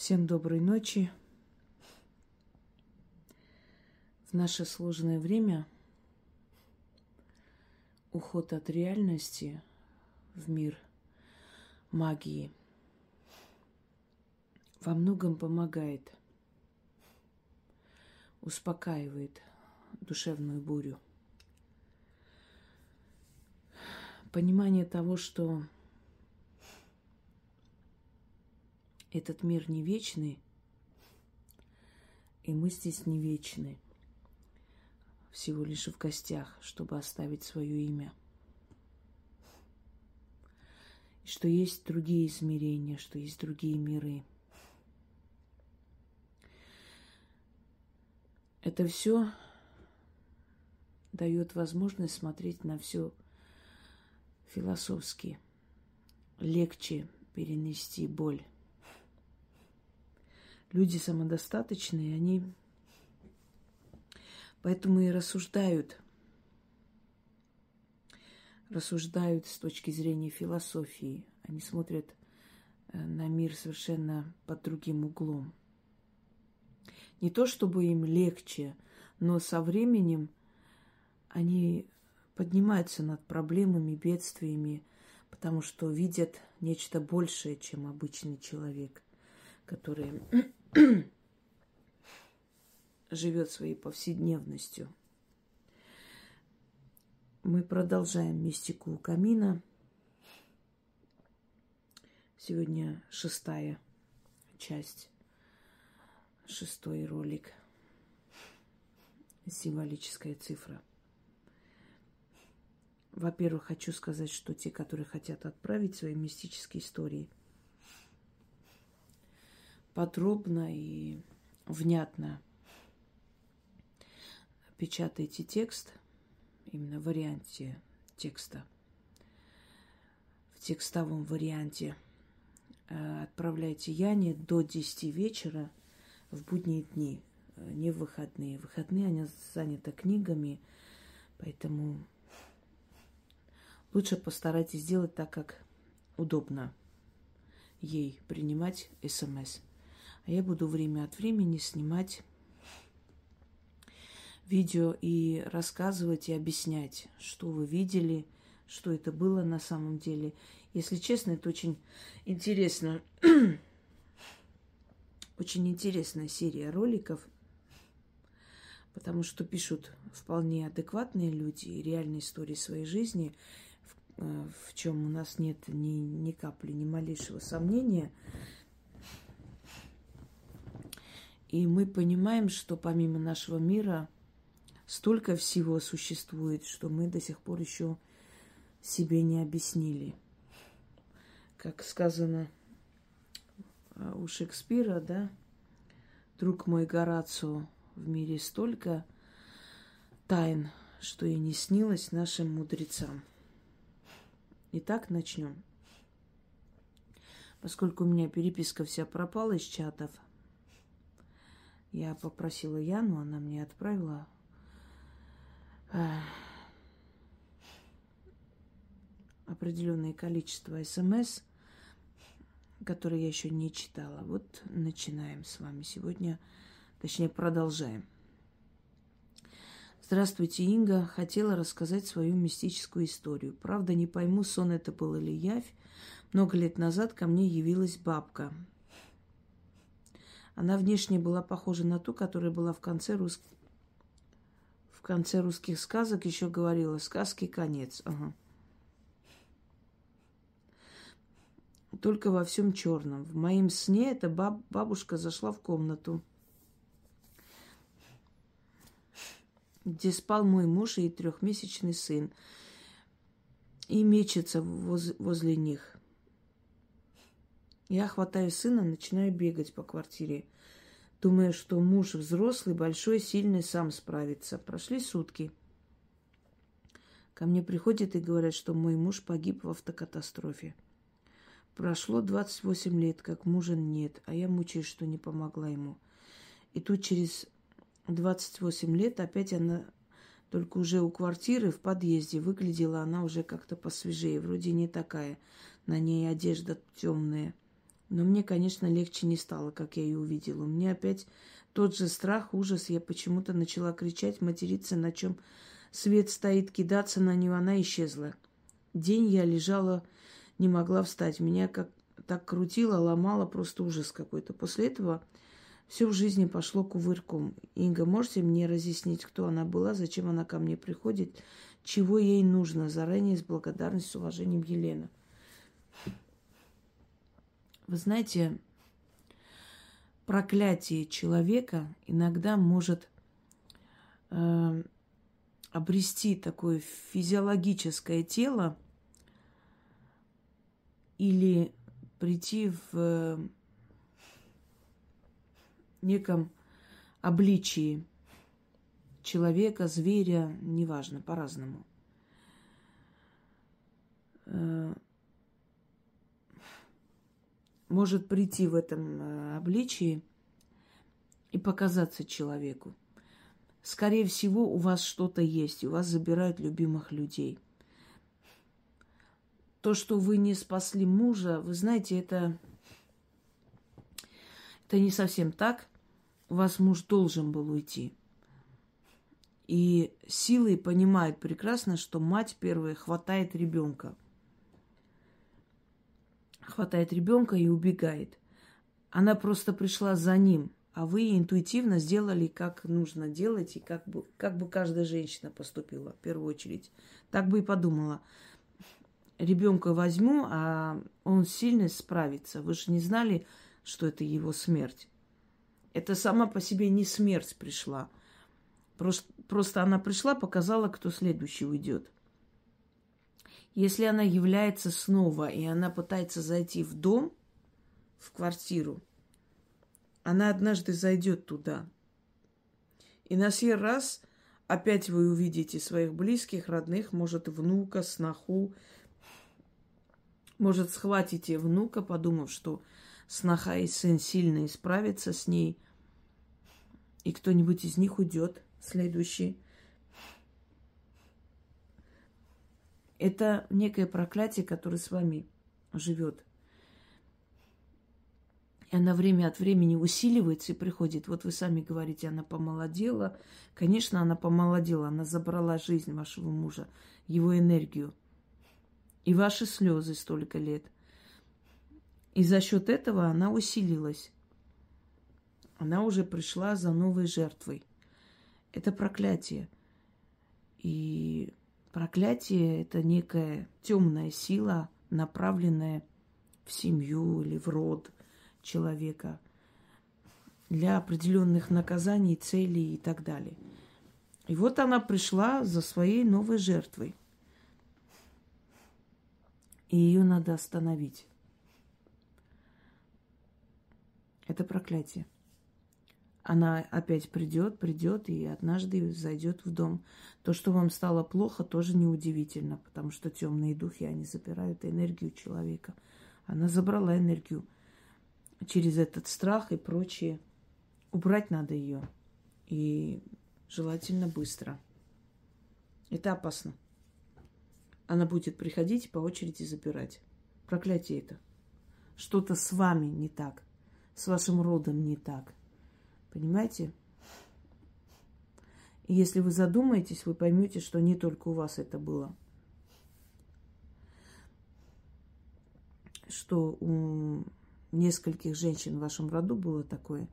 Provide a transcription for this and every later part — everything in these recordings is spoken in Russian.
Всем доброй ночи. В наше сложное время уход от реальности в мир магии во многом помогает, успокаивает душевную бурю. Понимание того, что этот мир не вечный, и мы здесь не вечны, всего лишь в гостях, чтобы оставить свое имя. И что есть другие измерения, что есть другие миры. Это все дает возможность смотреть на все философски. Легче перенести боль люди самодостаточные, они поэтому и рассуждают, рассуждают с точки зрения философии. Они смотрят э, на мир совершенно под другим углом. Не то чтобы им легче, но со временем они поднимаются над проблемами, бедствиями, потому что видят нечто большее, чем обычный человек, который живет своей повседневностью. Мы продолжаем мистику камина. Сегодня шестая часть, шестой ролик. Символическая цифра. Во-первых, хочу сказать, что те, которые хотят отправить свои мистические истории – подробно и внятно печатайте текст, именно в варианте текста, в текстовом варианте. Э, отправляйте Яне до 10 вечера в будние дни, э, не в выходные. В выходные она занята книгами, поэтому лучше постарайтесь сделать так, как удобно ей принимать смс. А я буду время от времени снимать видео и рассказывать и объяснять, что вы видели, что это было на самом деле. Если честно, это очень интересно. очень интересная серия роликов, потому что пишут вполне адекватные люди реальные истории своей жизни, в, э, в чем у нас нет ни, ни капли, ни малейшего сомнения. И мы понимаем, что помимо нашего мира столько всего существует, что мы до сих пор еще себе не объяснили. Как сказано а, у Шекспира, да, друг мой Горацио, в мире столько тайн, что и не снилось нашим мудрецам. Итак, начнем. Поскольку у меня переписка вся пропала из чатов – я попросила Яну, она мне отправила определенное количество смс, которые я еще не читала. Вот начинаем с вами сегодня, точнее продолжаем. Здравствуйте, Инга. Хотела рассказать свою мистическую историю. Правда, не пойму, сон это был или явь. Много лет назад ко мне явилась бабка. Она внешне была похожа на ту, которая была в конце русских в конце русских сказок еще говорила сказки конец. Ага. Только во всем черном. В моем сне эта баб, бабушка зашла в комнату, где спал мой муж и трехмесячный сын, и мечется воз, возле них. Я хватаю сына, начинаю бегать по квартире. Думая, что муж взрослый, большой, сильный, сам справится. Прошли сутки. Ко мне приходят и говорят, что мой муж погиб в автокатастрофе. Прошло 28 лет, как мужа нет, а я мучаюсь, что не помогла ему. И тут через 28 лет опять она, только уже у квартиры в подъезде, выглядела она уже как-то посвежее, вроде не такая. На ней одежда темная Но мне, конечно, легче не стало, как я ее увидела. У меня опять тот же страх, ужас. Я почему-то начала кричать, материться, на чем свет стоит, кидаться на нее. Она исчезла. День я лежала, не могла встать. Меня как так крутило, ломало, просто ужас какой-то. После этого все в жизни пошло кувырком. Инга, можете мне разъяснить, кто она была, зачем она ко мне приходит, чего ей нужно? Заранее с благодарностью, с уважением Елена. Вы знаете, проклятие человека иногда может э, обрести такое физиологическое тело или прийти в э, неком обличии человека, зверя, неважно, по-разному. Э, может прийти в этом э, обличии и показаться человеку. Скорее всего, у вас что-то есть, у вас забирают любимых людей. То, что вы не спасли мужа, вы знаете, это, это не совсем так. У вас муж должен был уйти. И силы понимают прекрасно, что мать первая хватает ребенка – хватает ребенка и убегает. Она просто пришла за ним, а вы интуитивно сделали, как нужно делать, и как бы, как бы каждая женщина поступила в первую очередь. Так бы и подумала. Ребенка возьму, а он сильно справится. Вы же не знали, что это его смерть. Это сама по себе не смерть пришла. Просто, просто она пришла, показала, кто следующий уйдет. Если она является снова, и она пытается зайти в дом, в квартиру, она однажды зайдет туда. И на сей раз опять вы увидите своих близких, родных, может, внука, сноху. Может, схватите внука, подумав, что сноха и сын сильно исправятся с ней, и кто-нибудь из них уйдет следующий. Это некое проклятие, которое с вами живет. И она время от времени усиливается и приходит. Вот вы сами говорите, она помолодела. Конечно, она помолодела. Она забрала жизнь вашего мужа, его энергию. И ваши слезы столько лет. И за счет этого она усилилась. Она уже пришла за новой жертвой. Это проклятие. И Проклятие – это некая темная сила, направленная в семью или в род человека для определенных наказаний, целей и так далее. И вот она пришла за своей новой жертвой. И ее надо остановить. Это проклятие она опять придет, придет и однажды зайдет в дом. То, что вам стало плохо, тоже неудивительно, потому что темные духи, они забирают энергию человека. Она забрала энергию через этот страх и прочее. Убрать надо ее. И желательно быстро. Это опасно. Она будет приходить и по очереди забирать. Проклятие это. Что-то с вами не так. С вашим родом не так. Понимаете? И если вы задумаетесь, вы поймете, что не только у вас это было. Что у нескольких женщин в вашем роду было такое,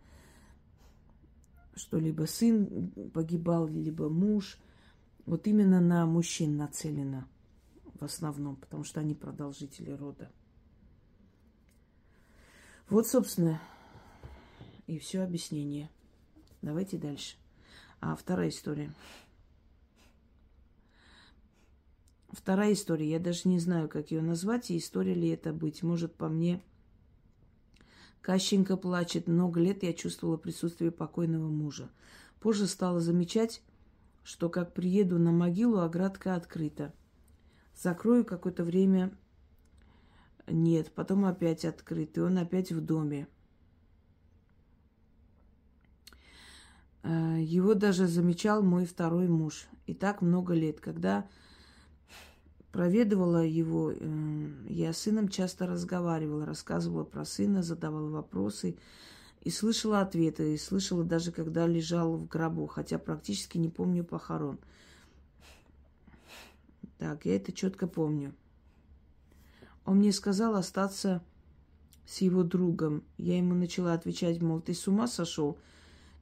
что либо сын погибал, либо муж. Вот именно на мужчин нацелено в основном, потому что они продолжители рода. Вот, собственно, и все объяснение. Давайте дальше. А вторая история. Вторая история. Я даже не знаю, как ее назвать, и история ли это быть. Может, по мне Кащенко плачет. Много лет я чувствовала присутствие покойного мужа. Позже стала замечать, что как приеду на могилу, оградка открыта. Закрою какое-то время. Нет, потом опять открыт, и он опять в доме. Его даже замечал мой второй муж. И так много лет. Когда проведывала его, я с сыном часто разговаривала, рассказывала про сына, задавала вопросы и слышала ответы, и слышала даже, когда лежал в гробу, хотя практически не помню похорон. Так, я это четко помню. Он мне сказал остаться с его другом. Я ему начала отвечать, мол, ты с ума сошел?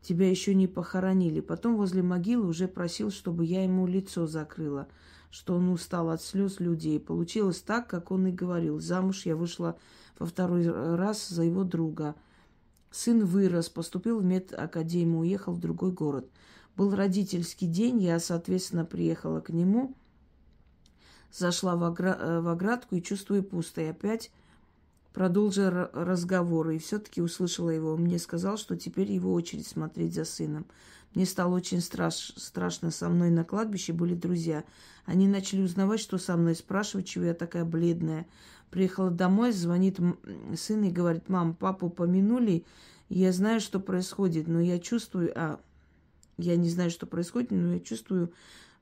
Тебя еще не похоронили. Потом возле могилы уже просил, чтобы я ему лицо закрыла, что он устал от слез людей. Получилось так, как он и говорил. Замуж я вышла во второй раз за его друга. Сын вырос, поступил в медакадемию, уехал в другой город. Был родительский день, я, соответственно, приехала к нему, зашла в, в оградку и чувствую пусто. И опять продолжил разговор, и все-таки услышала его. Мне сказал, что теперь его очередь смотреть за сыном. Мне стало очень страш, страшно. Со мной на кладбище были друзья. Они начали узнавать, что со мной, спрашивать, чего я такая бледная. Приехала домой, звонит сын и говорит, мам, папу помянули, я знаю, что происходит, но я чувствую, а я не знаю, что происходит, но я чувствую,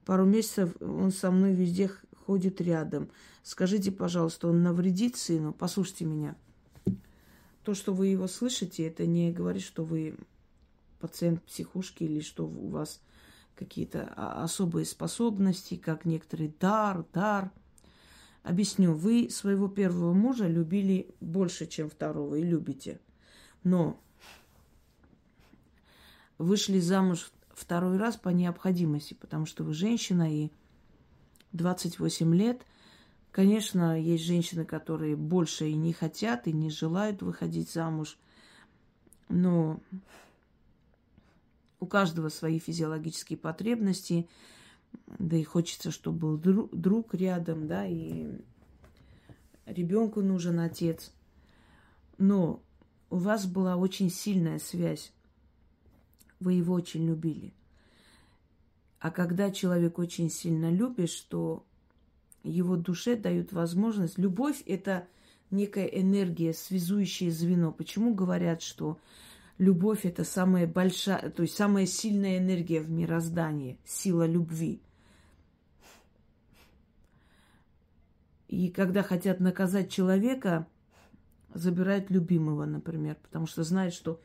пару месяцев он со мной везде ходит рядом. Скажите, пожалуйста, он навредит сыну? Послушайте меня. То, что вы его слышите, это не говорит, что вы пациент психушки или что у вас какие-то особые способности, как некоторые дар, дар. Объясню, вы своего первого мужа любили больше, чем второго, и любите. Но вышли замуж второй раз по необходимости, потому что вы женщина и 28 лет. Конечно, есть женщины, которые больше и не хотят, и не желают выходить замуж. Но у каждого свои физиологические потребности, да и хочется, чтобы был друг, рядом, да, и ребенку нужен отец. Но у вас была очень сильная связь. Вы его очень любили. А когда человек очень сильно любит, что его душе дают возможность... Любовь – это некая энергия, связующее звено. Почему говорят, что любовь – это самая большая, то есть самая сильная энергия в мироздании, сила любви. И когда хотят наказать человека, забирают любимого, например, потому что знают, что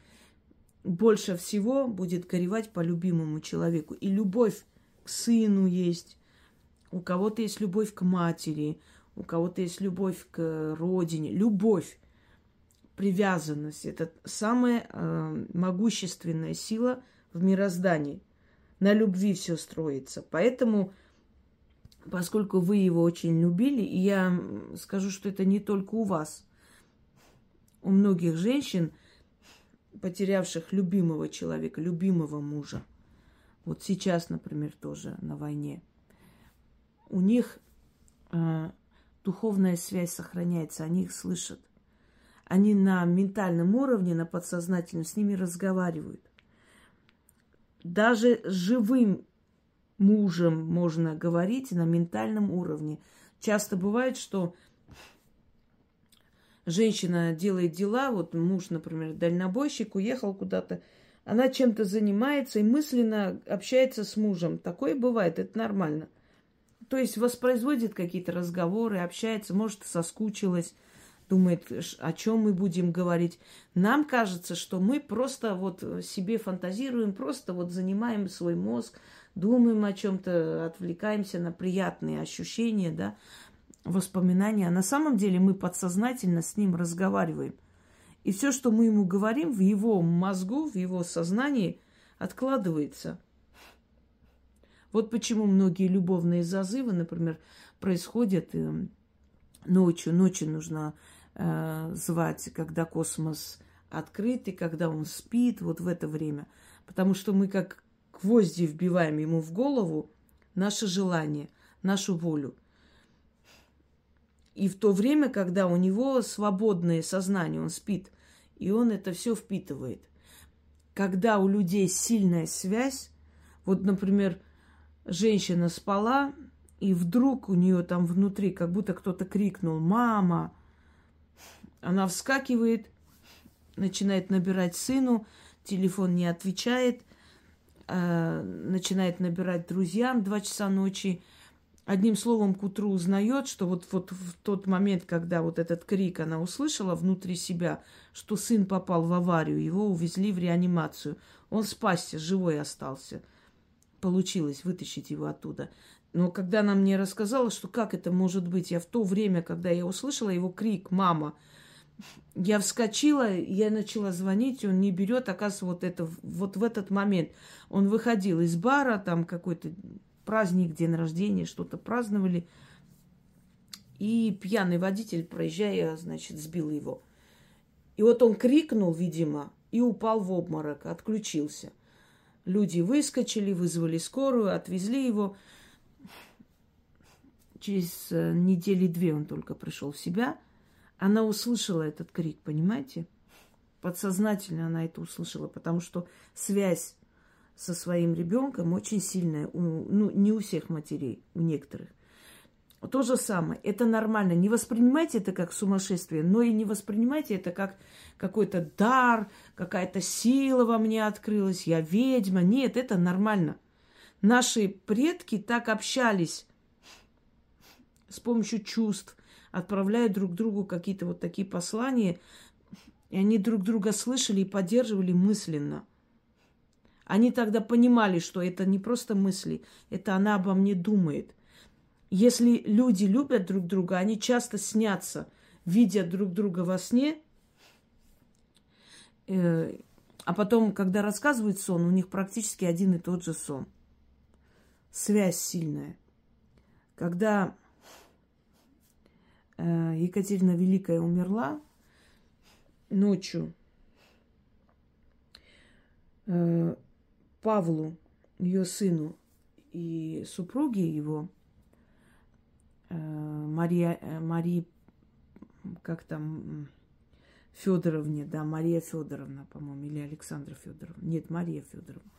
больше всего будет горевать по любимому человеку. И любовь к сыну есть, у кого-то есть любовь к матери, у кого-то есть любовь к родине. Любовь, привязанность – это самая э, могущественная сила в мироздании. На любви все строится. Поэтому, поскольку вы его очень любили, и я скажу, что это не только у вас, у многих женщин – потерявших любимого человека, любимого мужа. Вот сейчас, например, тоже на войне. У них э, духовная связь сохраняется, они их слышат. Они на ментальном уровне, на подсознательном с ними разговаривают. Даже живым мужем можно говорить на ментальном уровне. Часто бывает, что женщина делает дела, вот муж, например, дальнобойщик, уехал куда-то, она чем-то занимается и мысленно общается с мужем. Такое бывает, это нормально. То есть воспроизводит какие-то разговоры, общается, может, соскучилась, думает, о чем мы будем говорить. Нам кажется, что мы просто вот себе фантазируем, просто вот занимаем свой мозг, думаем о чем-то, отвлекаемся на приятные ощущения, да воспоминания. А на самом деле мы подсознательно с ним разговариваем. И все, что мы ему говорим, в его мозгу, в его сознании откладывается. Вот почему многие любовные зазывы, например, происходят э, ночью. Ночью нужно э, звать, когда космос открыт и когда он спит, вот в это время. Потому что мы как гвозди вбиваем ему в голову наше желание, нашу волю – и в то время, когда у него свободное сознание, он спит, и он это все впитывает. Когда у людей сильная связь, вот, например, женщина спала, и вдруг у нее там внутри как будто кто-то крикнул «Мама!», она вскакивает, начинает набирать сыну, телефон не отвечает, э, начинает набирать друзьям два часа ночи – одним словом, к утру узнает, что вот, вот в тот момент, когда вот этот крик она услышала внутри себя, что сын попал в аварию, его увезли в реанимацию. Он спасся, живой остался. Получилось вытащить его оттуда. Но когда она мне рассказала, что как это может быть, я в то время, когда я услышала его крик «мама», я вскочила, я начала звонить, он не берет, оказывается, вот это вот в этот момент. Он выходил из бара, там какой-то праздник, день рождения, что-то праздновали. И пьяный водитель, проезжая, значит, сбил его. И вот он крикнул, видимо, и упал в обморок, отключился. Люди выскочили, вызвали скорую, отвезли его. Через э, недели две он только пришел в себя – она услышала этот крик, понимаете? Подсознательно она это услышала, потому что связь со своим ребенком очень сильная. У, ну, не у всех матерей, у некоторых. То же самое. Это нормально. Не воспринимайте это как сумасшествие, но и не воспринимайте это как какой-то дар, какая-то сила во мне открылась, я ведьма. Нет, это нормально. Наши предки так общались с помощью чувств, отправляют друг другу какие-то вот такие послания, и они друг друга слышали и поддерживали мысленно. Они тогда понимали, что это не просто мысли, это она обо мне думает. Если люди любят друг друга, они часто снятся, видя друг друга во сне, э, а потом, когда рассказывают сон, у них практически один и тот же сон. Связь сильная. Когда Э, Екатерина Великая умерла ночью. Э, Павлу, ее сыну и супруге его, Мария, Марии, как там, Федоровне, да, Мария Федоровна, по-моему, или Александра Федоровна. Нет, Мария Федоровна.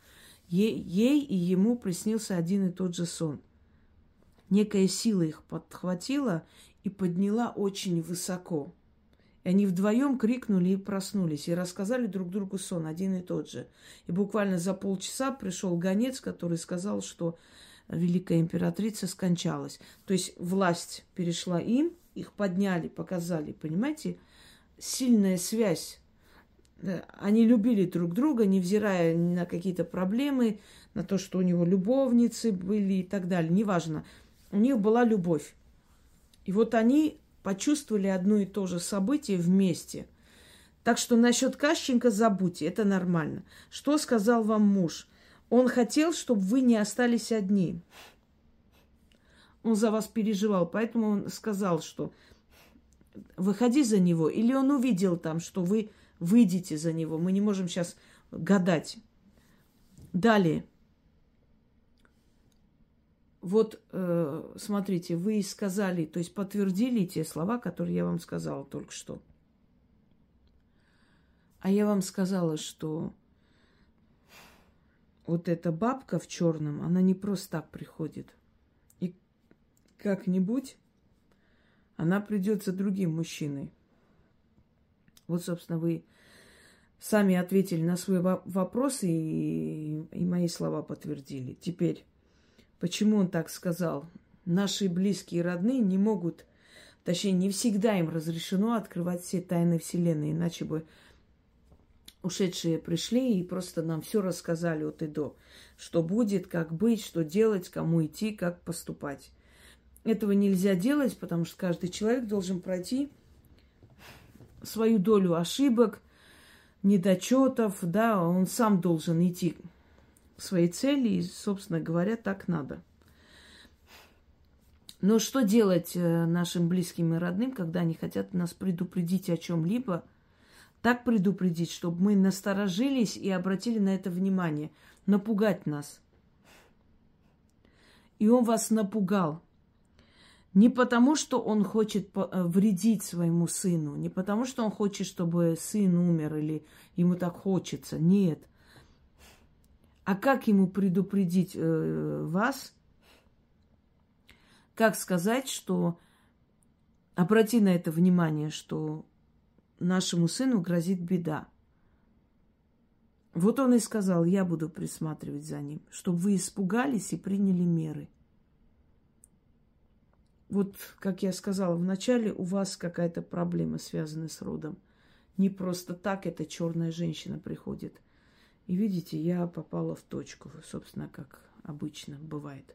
Ей, ей и ему приснился один и тот же сон. Некая сила их подхватила и подняла очень высоко. И они вдвоем крикнули и проснулись, и рассказали друг другу сон, один и тот же. И буквально за полчаса пришел гонец, который сказал, что великая императрица скончалась. То есть власть перешла им, их подняли, показали, понимаете? Сильная связь. Они любили друг друга, невзирая на какие-то проблемы, на то, что у него любовницы были и так далее, неважно. У них была любовь. И вот они почувствовали одно и то же событие вместе. Так что насчет Кащенко забудьте, это нормально. Что сказал вам муж? Он хотел, чтобы вы не остались одни. Он за вас переживал, поэтому он сказал, что выходи за него. Или он увидел там, что вы выйдете за него. Мы не можем сейчас гадать. Далее. Вот, э, смотрите, вы сказали, то есть подтвердили те слова, которые я вам сказала только что. А я вам сказала, что вот эта бабка в черном, она не просто так приходит. И как-нибудь она придет за другим мужчиной. Вот, собственно, вы сами ответили на свой вопрос и, и мои слова подтвердили. Теперь Почему он так сказал? Наши близкие и родные не могут, точнее, не всегда им разрешено открывать все тайны Вселенной, иначе бы ушедшие пришли и просто нам все рассказали от и до, что будет, как быть, что делать, кому идти, как поступать. Этого нельзя делать, потому что каждый человек должен пройти свою долю ошибок, недочетов, да, он сам должен идти своей цели, и, собственно говоря, так надо. Но что делать э, нашим близким и родным, когда они хотят нас предупредить о чем-либо? Так предупредить, чтобы мы насторожились и обратили на это внимание. Напугать нас. И он вас напугал. Не потому, что он хочет э, вредить своему сыну, не потому, что он хочет, чтобы сын умер или ему так хочется. Нет. А как ему предупредить э, вас? Как сказать, что обрати на это внимание, что нашему сыну грозит беда. Вот он и сказал, я буду присматривать за ним, чтобы вы испугались и приняли меры. вот, как я сказала вначале, у вас какая-то проблема, связанная с родом. Не просто так эта черная женщина приходит. И видите, я попала в точку, собственно, как обычно бывает.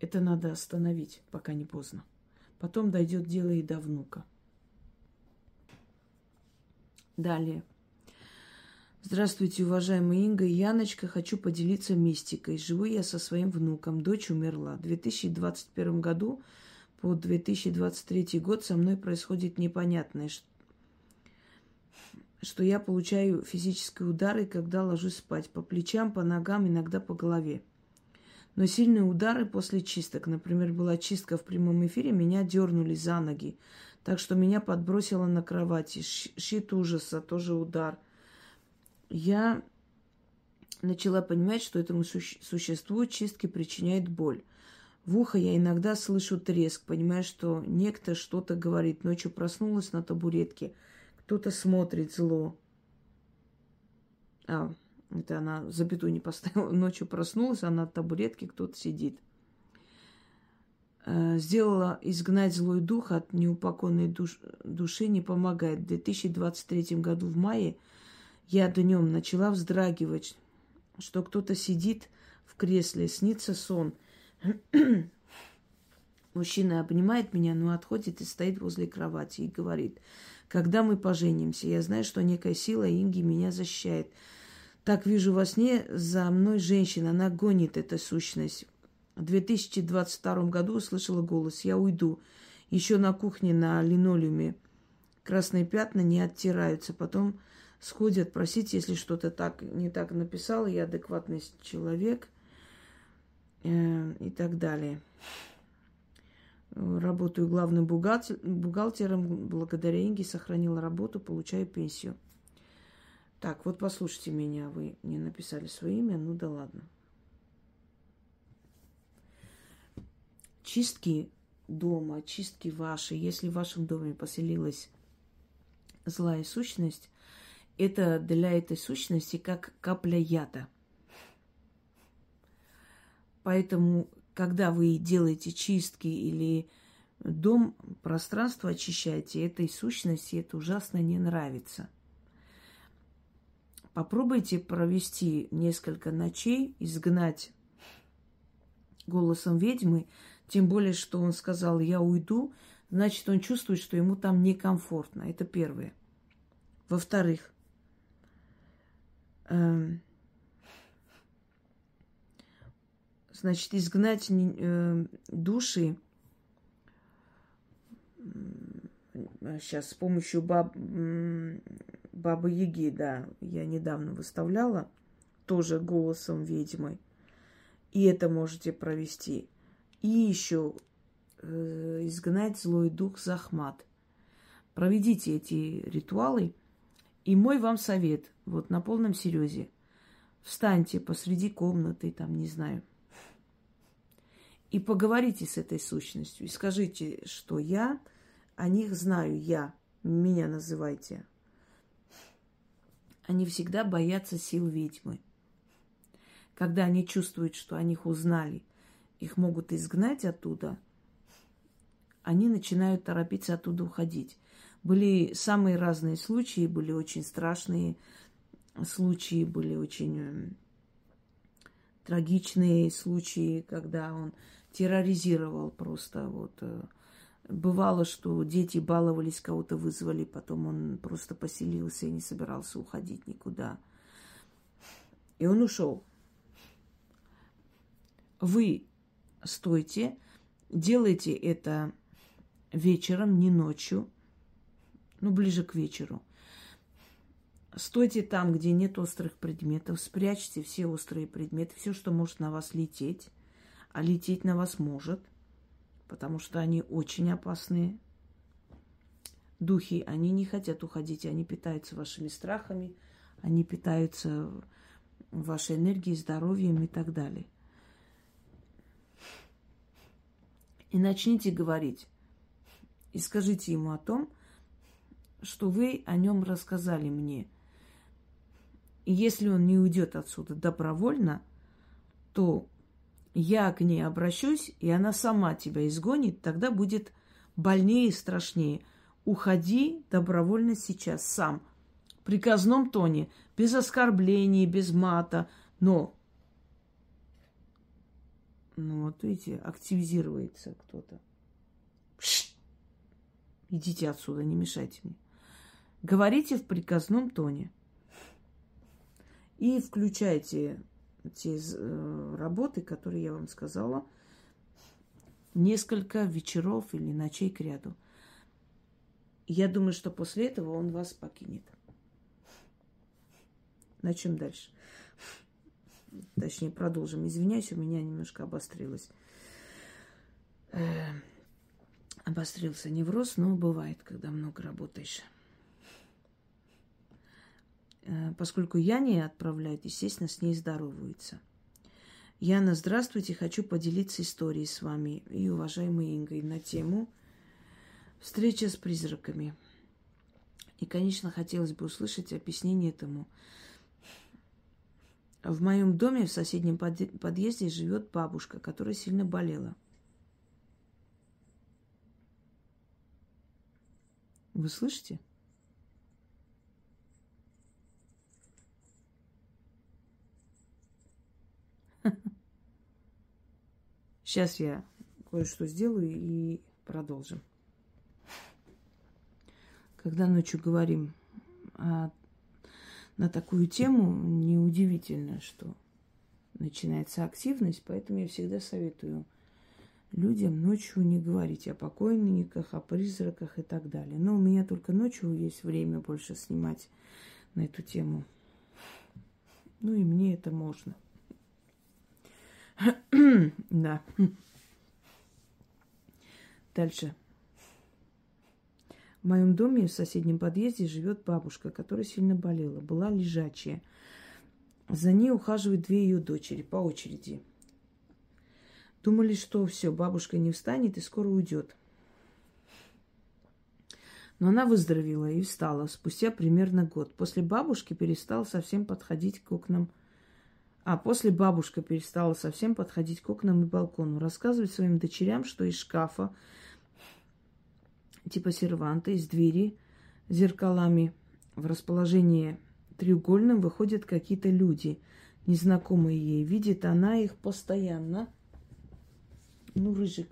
Это надо остановить, пока не поздно. Потом дойдет дело и до внука. Далее. Здравствуйте, уважаемая Инга и Яночка. Хочу поделиться мистикой. Живу я со своим внуком. Дочь умерла. В 2021 году по 2023 год со мной происходит непонятное, что я получаю физические удары, когда ложусь спать. По плечам, по ногам, иногда по голове. Но сильные удары после чисток. Например, была чистка в прямом эфире, меня дернули за ноги. Так что меня подбросило на кровати. Щит ужаса, тоже удар – я начала понимать, что этому суще- существу чистки причиняет боль. В ухо я иногда слышу треск, понимаю, что некто что-то говорит. Ночью проснулась на табуретке, кто-то смотрит зло. А, это она запятую не поставила. Ночью проснулась, а на табуретке кто-то сидит. Э, сделала изгнать злой дух от неупокойной душ, души не помогает. В 2023 году в мае я днем начала вздрагивать, что кто-то сидит в кресле, снится сон. Мужчина обнимает меня, но отходит и стоит возле кровати и говорит, когда мы поженимся, я знаю, что некая сила Инги меня защищает. Так вижу во сне за мной женщина, она гонит эту сущность. В 2022 году услышала голос, я уйду. Еще на кухне на линолеуме красные пятна не оттираются. Потом сходят просить, если что-то так не так написал, я адекватный человек э, и так далее. Работаю главным бухгалтер, бухгалтером, благодаря Инге сохранила работу, получаю пенсию. Так, вот послушайте меня, вы не написали свое имя, ну да ладно. Чистки дома, чистки ваши, если в вашем доме поселилась злая сущность, это для этой сущности как капля яда. Поэтому, когда вы делаете чистки или дом, пространство очищаете, этой сущности это ужасно не нравится. Попробуйте провести несколько ночей, изгнать голосом ведьмы, тем более, что он сказал, я уйду, значит, он чувствует, что ему там некомфортно. Это первое. Во-вторых, Эм, значит, изгнать э, души сейчас с помощью баб, бабы Яги, да, я недавно выставляла, тоже голосом ведьмы. И это можете провести. И еще э, изгнать злой дух Захмат. Проведите эти ритуалы – и мой вам совет, вот на полном серьезе, встаньте посреди комнаты, там, не знаю, и поговорите с этой сущностью, и скажите, что я о них знаю, я, меня называйте. Они всегда боятся сил ведьмы. Когда они чувствуют, что о них узнали, их могут изгнать оттуда, они начинают торопиться оттуда уходить. Были самые разные случаи, были очень страшные случаи, были очень э, трагичные случаи, когда он терроризировал просто вот. Э, бывало, что дети баловались, кого-то вызвали, потом он просто поселился и не собирался уходить никуда. И он ушел. Вы стойте, делайте это вечером, не ночью ну, ближе к вечеру. Стойте там, где нет острых предметов, спрячьте все острые предметы, все, что может на вас лететь. А лететь на вас может, потому что они очень опасные. Духи, они не хотят уходить, они питаются вашими страхами, они питаются вашей энергией, здоровьем и так далее. И начните говорить. И скажите ему о том, что вы о нем рассказали мне. И если он не уйдет отсюда добровольно, то я к ней обращусь, и она сама тебя изгонит, тогда будет больнее и страшнее. Уходи добровольно сейчас сам. В приказном тоне, без оскорблений, без мата, но ну вот видите, активизируется кто-то. Идите отсюда, не мешайте мне. Говорите в приказном тоне. И включайте те э, работы, которые я вам сказала, несколько вечеров или ночей к ряду. Я думаю, что после этого он вас покинет. Начнем дальше. Точнее, продолжим. Извиняюсь, у меня немножко обострилось. Э, обострился невроз, но бывает, когда много работаешь. Э, поскольку Яне отправляет, естественно, с ней здороваются. Яна, здравствуйте, хочу поделиться историей с вами и уважаемой Ингой на тему встреча с призраками. И, конечно, хотелось бы услышать объяснение этому. В моем доме в соседнем подъезде живет бабушка, которая сильно болела. Вы слышите? Сейчас я кое-что сделаю и продолжим. Когда ночью говорим о, на такую тему, неудивительно, что начинается активность, поэтому я всегда советую людям ночью не говорить о покойниках, о призраках и так далее. Но у меня только ночью есть время больше снимать на эту тему. Ну и мне это можно. да. Дальше. В моем доме в соседнем подъезде живет бабушка, которая сильно болела. Была лежачая. За ней ухаживают две ее дочери по очереди. Думали, что все, бабушка не встанет и скоро уйдет. Но она выздоровела и встала спустя примерно год. После бабушки перестала совсем подходить к окнам а после бабушка перестала совсем подходить к окнам и балкону, рассказывать своим дочерям, что из шкафа, типа серванта, из двери, зеркалами в расположении треугольным выходят какие-то люди, незнакомые ей. Видит она их постоянно. Ну, Рыжик,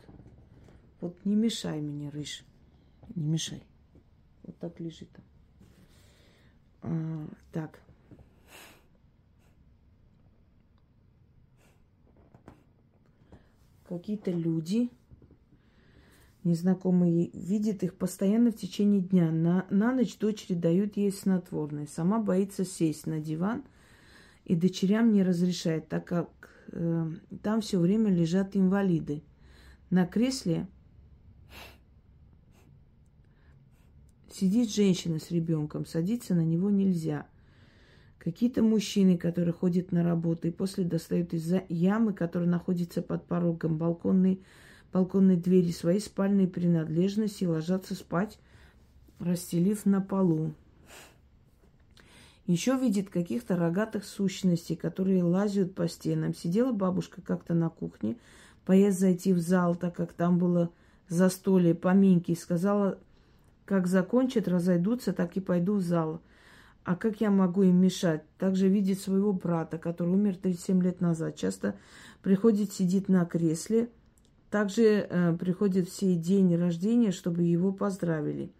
вот не мешай мне, Рыж, не мешай. Вот так лежит. А, так. какие-то люди, незнакомые, видят их постоянно в течение дня. На, на ночь дочери дают ей снотворное. Сама боится сесть на диван и дочерям не разрешает, так как э, там все время лежат инвалиды. На кресле сидит женщина с ребенком, садиться на него нельзя. Какие-то мужчины, которые ходят на работу и после достают из ямы, которая находится под порогом балконной, балконной двери, свои спальные принадлежности и ложатся спать, расстелив на полу. Еще видит каких-то рогатых сущностей, которые лазят по стенам. Сидела бабушка как-то на кухне, боясь зайти в зал, так как там было застолье, поминки, и сказала, как закончат, разойдутся, так и пойду в зал. А как я могу им мешать? Также видеть своего брата, который умер 37 лет назад. Часто приходит, сидит на кресле. Также э, приходит все день рождения, чтобы его поздравили.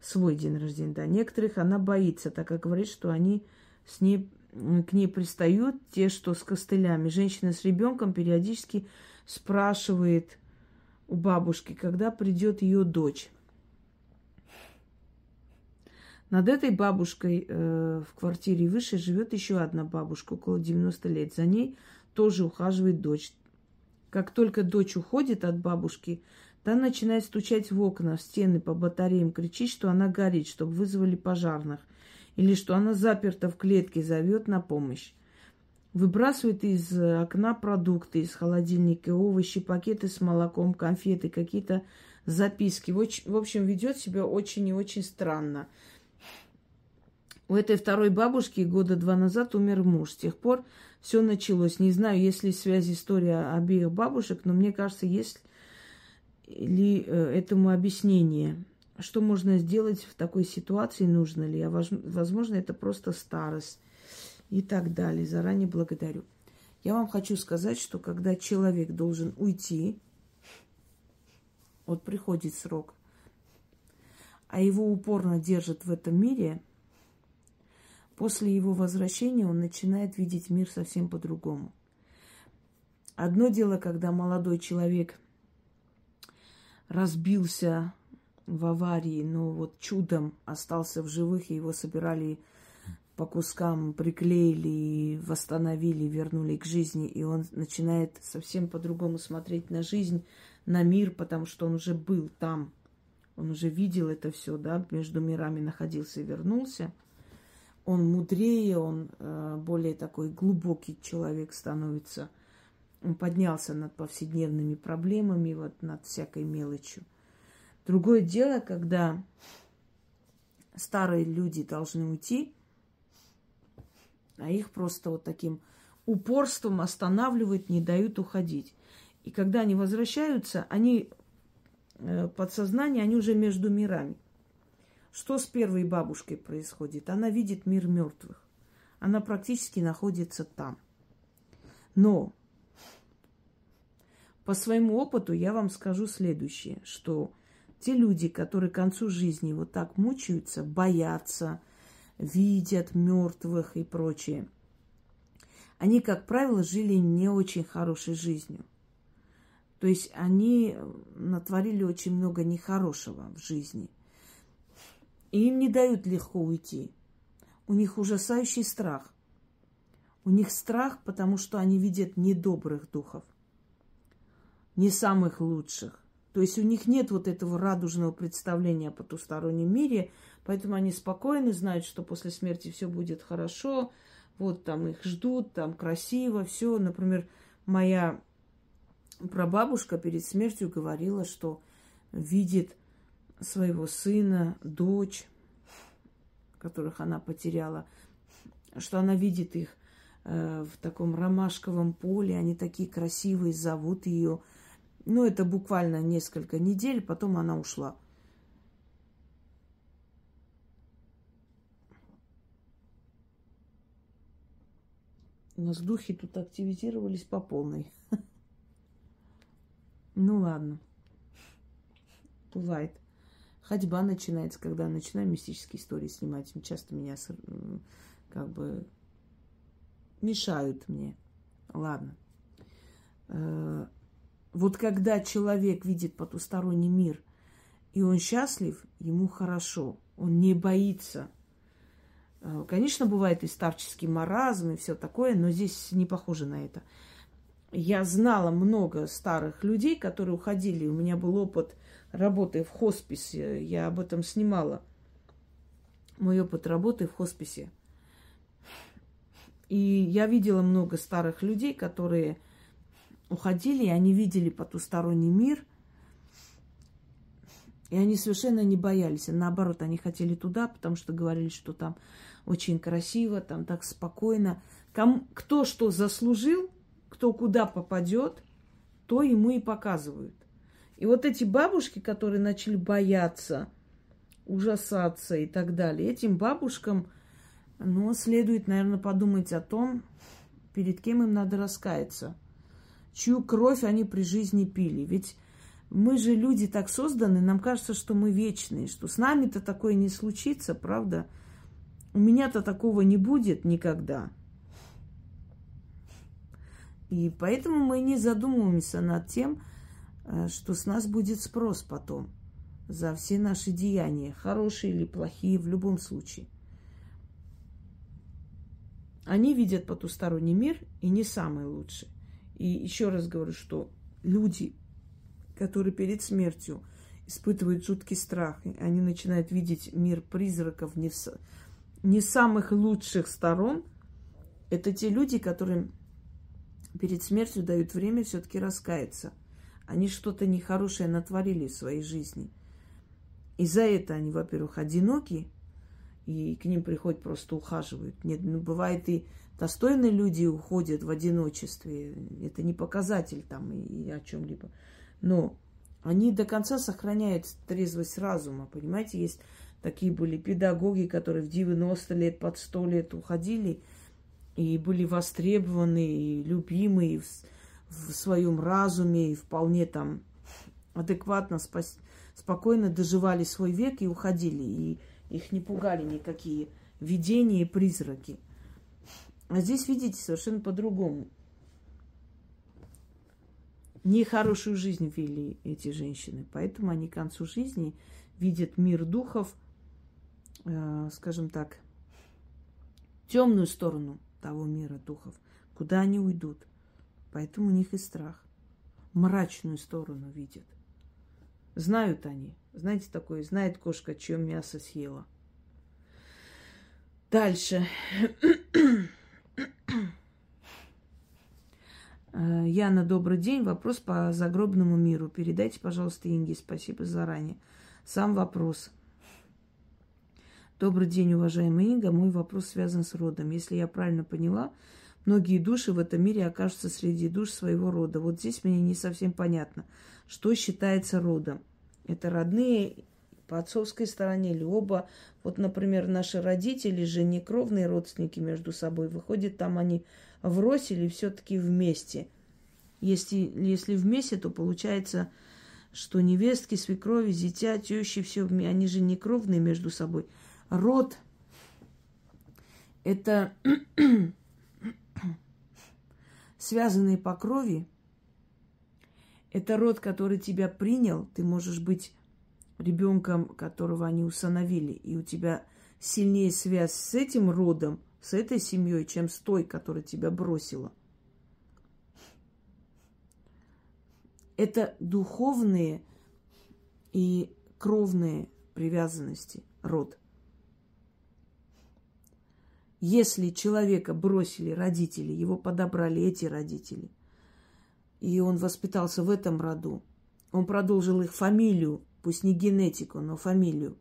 Свой день рождения, да. Некоторых она боится, так как говорит, что они с ней, к ней пристают, те, что с костылями. Женщина с ребенком периодически спрашивает у бабушки, когда придет ее дочь. Над этой бабушкой э, в квартире выше живет еще одна бабушка, около 90 лет. За ней тоже ухаживает дочь. Как только дочь уходит от бабушки, та начинает стучать в окна, в стены по батареям, кричит, что она горит, чтобы вызвали пожарных. Или что она заперта в клетке, зовет на помощь. Выбрасывает из окна продукты, из холодильника, овощи, пакеты с молоком, конфеты, какие-то записки. В общем, ведет себя очень и очень странно У этой второй бабушки года два назад умер муж. С тех пор все началось. Не знаю, есть ли связь история обеих бабушек, но мне кажется, есть ли э, этому объяснение. Что можно сделать в такой ситуации, нужно ли? А возможно, это просто старость и так далее. Заранее благодарю. Я вам хочу сказать, что когда человек должен уйти, вот приходит срок, а его упорно держат в этом мире – После его возвращения он начинает видеть мир совсем по-другому. Одно дело, когда молодой человек разбился в аварии, но вот чудом остался в живых, и его собирали по кускам, приклеили, восстановили, вернули к жизни, и он начинает совсем по-другому смотреть на жизнь, на мир, потому что он уже был там, он уже видел это все, да, между мирами находился и вернулся – он мудрее, он э, более такой глубокий человек становится. Он поднялся над повседневными проблемами, вот над всякой мелочью. Другое дело, когда старые люди должны уйти, а их просто вот таким упорством останавливают, не дают уходить. И когда они возвращаются, они э, подсознание, они уже между мирами. Что с первой бабушкой происходит? Она видит мир мертвых. Она практически находится там. Но по своему опыту я вам скажу следующее, что те люди, которые к концу жизни вот так мучаются, боятся, видят мертвых и прочее, они, как правило, жили не очень хорошей жизнью. То есть они натворили очень много нехорошего в жизни – и им не дают легко уйти. У них ужасающий страх. У них страх, потому что они видят недобрых духов, не самых лучших. То есть у них нет вот этого радужного представления о потустороннем мире, поэтому они спокойны, знают, что после смерти все будет хорошо, вот там их ждут, там красиво, все. Например, моя прабабушка перед смертью говорила, что видит своего сына, дочь, которых она потеряла, что она видит их э, в таком ромашковом поле, они такие красивые, зовут ее. Ну, это буквально несколько недель, потом она ушла. У нас духи тут активизировались по полной. Ну ладно. Бывает. Ходьба начинается, когда начинаю мистические истории снимать. Часто меня как бы мешают мне. Ладно. Э, вот когда человек видит потусторонний мир, и он счастлив, ему хорошо, он не боится. Э, конечно, бывает и старческий маразм, и все такое, но здесь не похоже на это. Я знала много старых людей, которые уходили. У меня был опыт работы в хосписе. Я об этом снимала. Мой опыт работы в хосписе. И я видела много старых людей, которые уходили, и они видели потусторонний мир. И они совершенно не боялись. А наоборот, они хотели туда, потому что говорили, что там очень красиво, там так спокойно. Кому, кто что заслужил, кто куда попадет, то ему и показывают. И вот эти бабушки, которые начали бояться, ужасаться и так далее, этим бабушкам, ну, следует, наверное, подумать о том, перед кем им надо раскаяться, чью кровь они при жизни пили. Ведь мы же люди так созданы, нам кажется, что мы вечные, что с нами-то такое не случится, правда? У меня-то такого не будет никогда. И поэтому мы не задумываемся над тем, что с нас будет спрос потом за все наши деяния, хорошие или плохие, в любом случае. Они видят потусторонний мир и не самый лучший. И еще раз говорю, что люди, которые перед смертью испытывают жуткий страх, они начинают видеть мир призраков не, с, не самых лучших сторон, это те люди, которым перед смертью дают время все-таки раскаяться – они что-то нехорошее натворили в своей жизни. И за это они, во-первых, одиноки, и к ним приходят, просто ухаживают. Нет, ну, бывает и достойные люди уходят в одиночестве. Это не показатель там и о чем-либо. Но они до конца сохраняют трезвость разума. Понимаете, есть такие были педагоги, которые в 90 лет, под 100 лет уходили и были востребованы, и любимы и в, своем разуме, и вполне там адекватно, спас, спокойно доживали свой век и уходили. И их не пугали никакие видения и призраки. А здесь, видите, совершенно по-другому. Нехорошую жизнь вели эти женщины. Поэтому они к концу жизни видят мир духов, э, скажем так, темную сторону того мира духов, куда они уйдут. Поэтому у них и страх. Мрачную сторону видят. Знают они. Знаете такое, знает кошка, чье мясо съела. Дальше. Э, Яна, добрый день. Вопрос по загробному миру. Передайте, пожалуйста, Инге. Спасибо заранее. Сам вопрос. Добрый день, уважаемая Инга. Мой вопрос связан с родом. Если я правильно поняла, многие души в этом мире окажутся среди душ своего рода. Вот здесь мне не совсем понятно, что считается родом. Это родные по отцовской стороне или оба. Вот, например, наши родители же не кровные родственники между собой. Выходит, там они врозь или все-таки вместе. Если, если вместе, то получается, что невестки, свекрови, зятя, тещи, все, они же не кровные между собой. Род – это связанные по крови – это род, который тебя принял, ты можешь быть ребенком, которого они усыновили, и у тебя сильнее связь с этим родом, с этой семьей, чем с той, которая тебя бросила. Это духовные и кровные привязанности, род. Если человека бросили родители, его подобрали эти родители – и он воспитался в этом роду. Он продолжил их фамилию, пусть не генетику, но фамилию.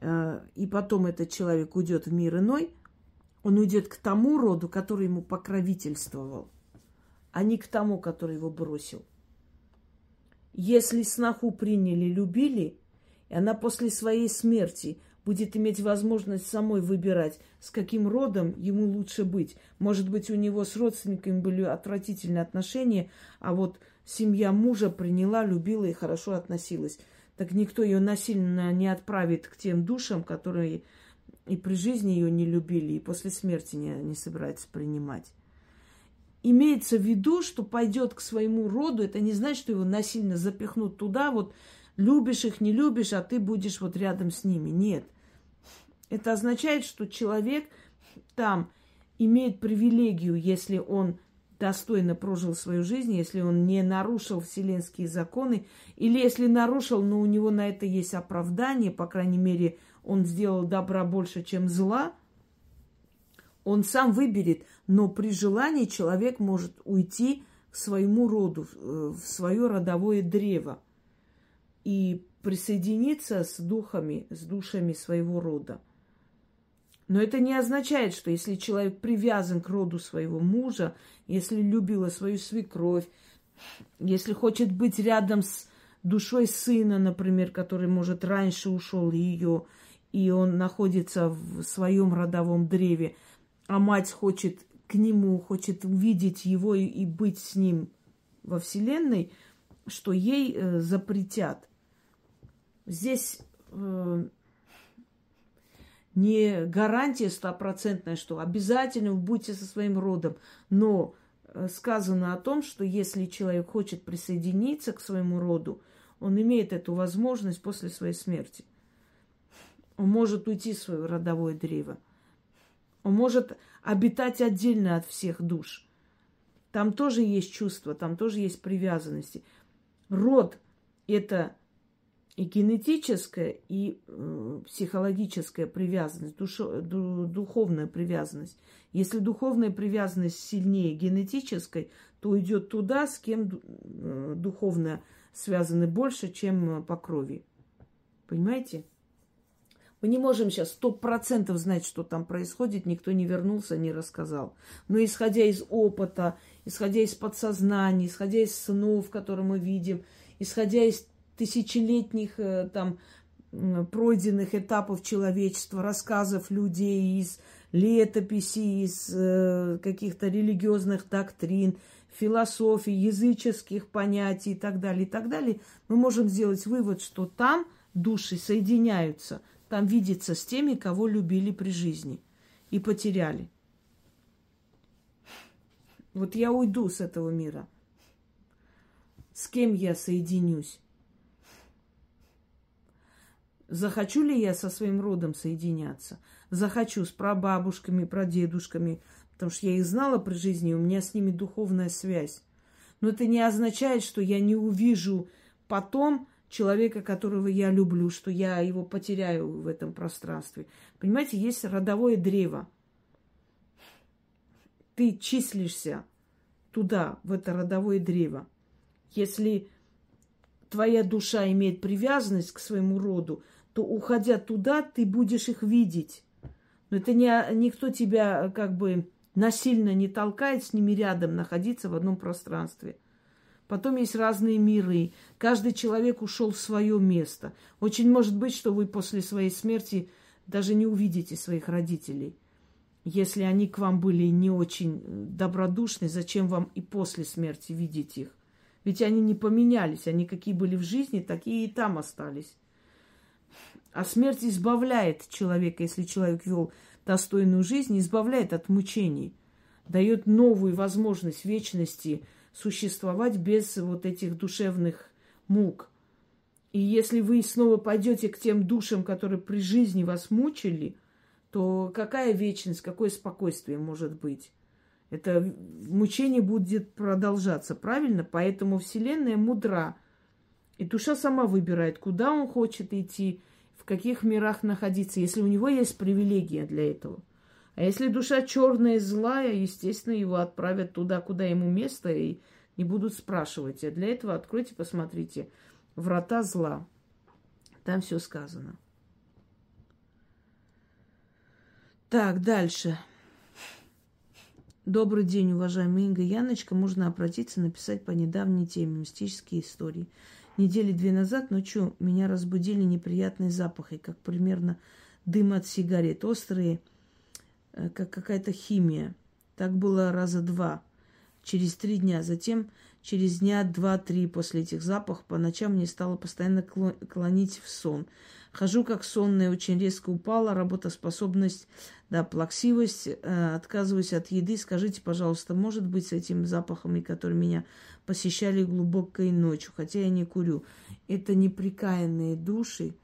Э, и потом этот человек уйдет в мир иной, он уйдет к тому роду, который ему покровительствовал, а не к тому, который его бросил. Если сноху приняли, любили, и она после своей смерти будет иметь возможность самой выбирать, с каким родом ему лучше быть. Может быть, у него с родственниками были отвратительные отношения, а вот семья мужа приняла, любила и хорошо относилась. Так никто ее насильно не отправит к тем душам, которые и при жизни ее не любили, и после смерти не, не собирается принимать. Имеется в виду, что пойдет к своему роду, это не значит, что его насильно запихнут туда, вот любишь их, не любишь, а ты будешь вот рядом с ними. Нет. Это означает, что человек там имеет привилегию, если он достойно прожил свою жизнь, если он не нарушил вселенские законы, или если нарушил, но у него на это есть оправдание, по крайней мере, он сделал добра больше, чем зла, он сам выберет, но при желании человек может уйти к своему роду, в свое родовое древо и присоединиться с духами, с душами своего рода. Но это не означает, что если человек привязан к роду своего мужа, если любила свою свекровь, если хочет быть рядом с душой сына, например, который, может, раньше ушел ее, и он находится в своем родовом древе, а мать хочет к нему, хочет увидеть его и, быть с ним во Вселенной, что ей э, запретят. Здесь э, не гарантия стопроцентная, что обязательно вы будете со своим родом, но э, сказано о том, что если человек хочет присоединиться к своему роду, он имеет эту возможность после своей смерти. Он может уйти в свое родовое древо. Он может обитать отдельно от всех душ. Там тоже есть чувства, там тоже есть привязанности. Род – это и генетическая, и э, психологическая привязанность, душо, ду, духовная привязанность. Если духовная привязанность сильнее генетической, то идет туда, с кем э, духовно связаны больше, чем по крови. Понимаете? Мы не можем сейчас сто процентов знать, что там происходит, никто не вернулся, не рассказал. Но исходя из опыта, исходя из подсознания, исходя из снов, которые мы видим, исходя из тысячелетних э, там пройденных этапов человечества, рассказов людей из летописей, из э, каких-то религиозных доктрин, философий, языческих понятий и так далее, и так далее, мы можем сделать вывод, что там души соединяются, там видятся с теми, кого любили при жизни и потеряли. Вот я уйду с этого мира. С кем я соединюсь? Захочу ли я со своим родом соединяться? Захочу с прабабушками, прадедушками, потому что я их знала при жизни, у меня с ними духовная связь. Но это не означает, что я не увижу потом человека, которого я люблю, что я его потеряю в этом пространстве. Понимаете, есть родовое древо. Ты числишься туда, в это родовое древо. Если твоя душа имеет привязанность к своему роду, то, уходя туда, ты будешь их видеть. Но это не, никто тебя как бы насильно не толкает с ними рядом находиться в одном пространстве. Потом есть разные миры. Каждый человек ушел в свое место. Очень может быть, что вы после своей смерти даже не увидите своих родителей. Если они к вам были не очень добродушны, зачем вам и после смерти видеть их? Ведь они не поменялись, они какие были в жизни, такие и там остались. А смерть избавляет человека, если человек вел достойную жизнь, избавляет от мучений, дает новую возможность вечности существовать без вот этих душевных мук. И если вы снова пойдете к тем душам, которые при жизни вас мучили, то какая вечность, какое спокойствие может быть? Это мучение будет продолжаться, правильно? Поэтому Вселенная мудра. И душа сама выбирает, куда он хочет идти, в каких мирах находиться, если у него есть привилегия для этого. А если душа черная и злая, естественно, его отправят туда, куда ему место, и не будут спрашивать. А для этого откройте, посмотрите. Врата зла. Там все сказано. Так, дальше. Добрый день, уважаемая Инга Яночка. Можно обратиться, написать по недавней теме мистические истории недели две назад ночью меня разбудили неприятные запахи, как примерно дым от сигарет, острые, э, как какая-то химия. Так было раза два, через три дня. Затем через дня два-три после этих запахов по ночам мне стало постоянно клонить в сон. Хожу как сонная, очень резко упала, работоспособность, да, плаксивость, э, отказываюсь от еды. Скажите, пожалуйста, может быть с этими запахами, которые меня посещали глубокой ночью, хотя я не курю. Это неприкаянные души.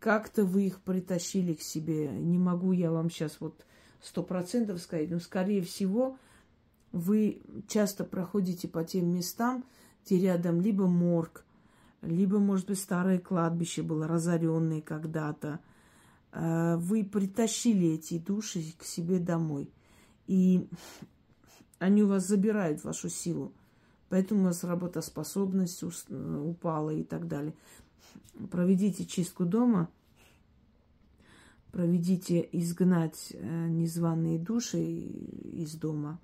Как-то вы их притащили к себе. Не могу я вам сейчас вот сто процентов сказать, но скорее всего вы часто проходите по тем местам, где рядом либо морг, либо, может быть, старое кладбище было разоренное когда-то. А, вы притащили эти души к себе домой. И они у вас забирают вашу силу. Поэтому у вас работоспособность упала и так далее. Проведите чистку дома, проведите изгнать э, незваные души из дома.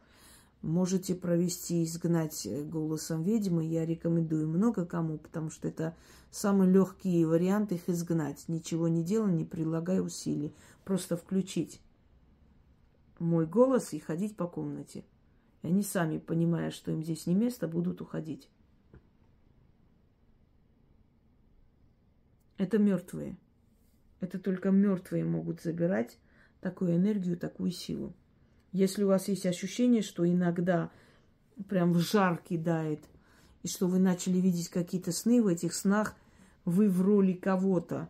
Можете провести изгнать голосом ведьмы. Я рекомендую много кому, потому что это самый легкий вариант их изгнать. Ничего не делая, не прилагая усилий. Просто включить мой голос и ходить по комнате. И они сами, понимая, что им здесь не место, будут уходить. Это мертвые. Это только мертвые могут забирать такую энергию, такую силу. Если у вас есть ощущение, что иногда прям в жар кидает, и что вы начали видеть какие-то сны, в этих снах вы в роли кого-то,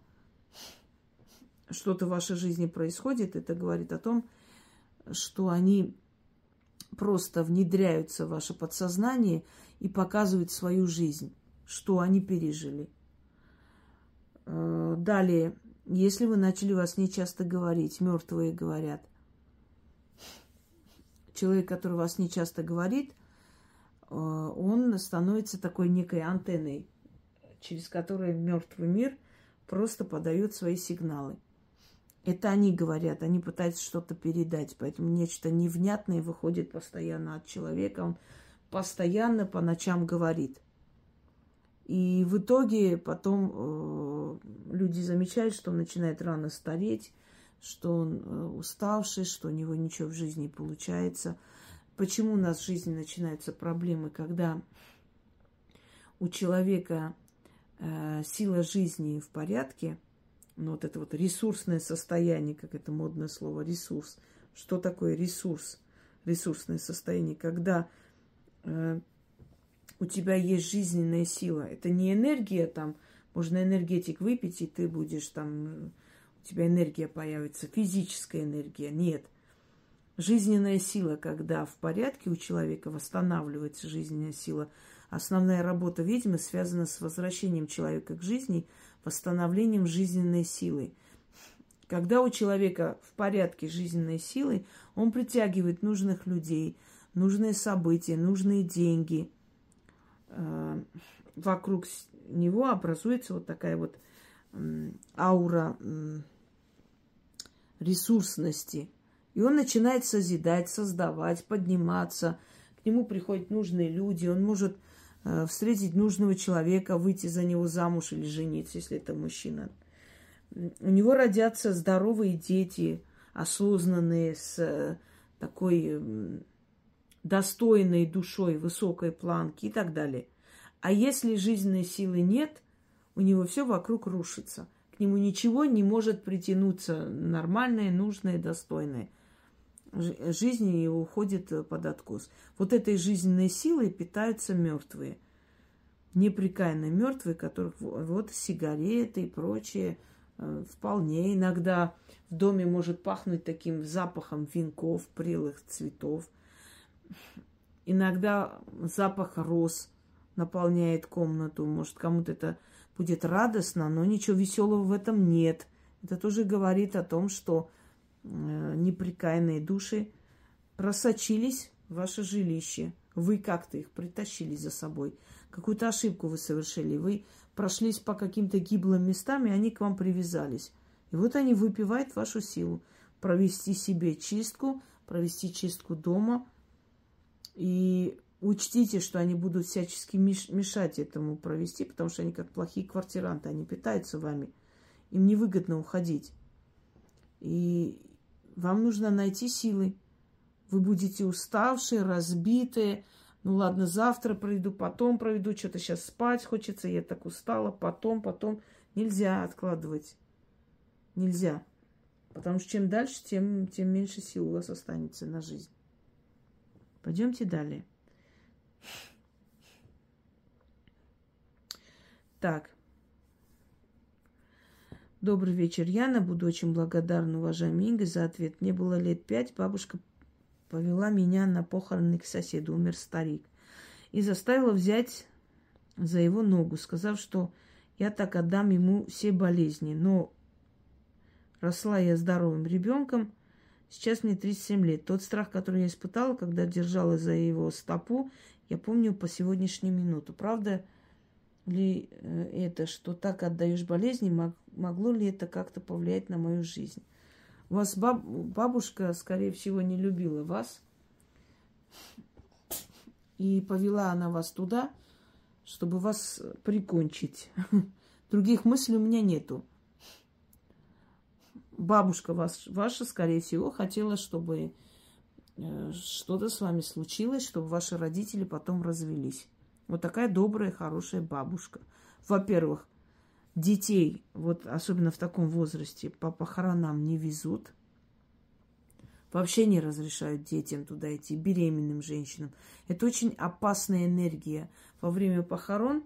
что-то в вашей жизни происходит, это говорит о том, что они просто внедряются в ваше подсознание и показывают свою жизнь, что они пережили. Э, далее, если вы начали вас не часто говорить, мертвые говорят. Человек, который вас не часто говорит, э, он становится такой некой антенной, через которую мертвый мир просто подает свои сигналы. Это они говорят, они пытаются что-то передать. Поэтому нечто невнятное выходит постоянно от человека. Он постоянно по ночам говорит. И в итоге потом э, люди замечают, что он начинает рано стареть, что он э, уставший, что у него ничего в жизни не получается. Почему у нас в жизни начинаются проблемы, когда у человека э, сила жизни в порядке, ну вот это вот ресурсное состояние, как это модное слово, ресурс. Что такое ресурс? Ресурсное состояние, когда э, у тебя есть жизненная сила. Это не энергия там, можно энергетик выпить, и ты будешь там, у тебя энергия появится, физическая энергия. Нет. Жизненная сила, когда в порядке у человека восстанавливается жизненная сила – Основная работа ведьмы связана с возвращением человека к жизни, восстановлением жизненной силы. Когда у человека в порядке жизненной силы, он притягивает нужных людей, нужные события, нужные деньги. Э, вокруг него образуется вот такая вот аура ресурсности. И он начинает созидать, создавать, подниматься. К нему приходят нужные люди. Он может Э, встретить нужного человека, выйти за него замуж или жениться, если это мужчина. У него родятся здоровые дети, осознанные, с э, такой достойной душой, высокой планки и так далее. А если жизненной силы нет, у него все вокруг рушится. К нему ничего не может притянуться нормальное, нужное, достойное – жизни уходит э, под откос. Вот этой жизненной силой питаются мертвые. Неприкаянные мертвые, которых вот сигареты и прочее э, вполне иногда в доме может пахнуть таким запахом венков, прелых цветов. Иногда запах роз наполняет комнату. Может, кому-то это будет радостно, но ничего веселого в этом нет. Это тоже говорит о том, что Э, неприкаянные души просочились в ваше жилище. Вы как-то их притащили за собой. Какую-то ошибку вы совершили. Вы прошлись по каким-то гиблым местам, и они к вам привязались. И вот они выпивают вашу силу. Провести себе чистку, провести чистку дома. И учтите, что они будут всячески мешать этому провести, потому что они как плохие квартиранты, они питаются вами. Им невыгодно уходить. И вам нужно найти силы. Вы будете уставшие, разбитые. Ну ладно, завтра пройду, потом проведу. Что-то сейчас спать хочется, я так устала. Потом, потом. Нельзя откладывать. Нельзя. Потому что чем дальше, тем, тем меньше сил у вас останется на жизнь. Пойдемте далее. Так. Добрый вечер, Яна. Буду очень благодарна, уважаемый Инга, за ответ. Мне было лет пять, бабушка повела меня на похороны к соседу, умер старик, и заставила взять за его ногу, сказав, что я так отдам ему все болезни. Но росла я здоровым ребенком, сейчас мне 37 лет. Тот страх, который я испытала, когда держала за его стопу, я помню по сегодняшнюю минуту. Правда, ли э, это, что так отдаешь болезни, могло ли это как-то повлиять на мою жизнь? У вас баб, бабушка, скорее всего, не любила вас. И повела она вас туда, чтобы вас прикончить. Других мыслей у меня нету. Бабушка вас, ваша, скорее всего, хотела, чтобы что-то с вами случилось, чтобы ваши родители потом развелись. Вот такая добрая, хорошая бабушка. Во-первых, детей, вот особенно в таком возрасте, по похоронам не везут. Вообще не разрешают детям туда идти, беременным женщинам. Это очень опасная энергия. Во время похорон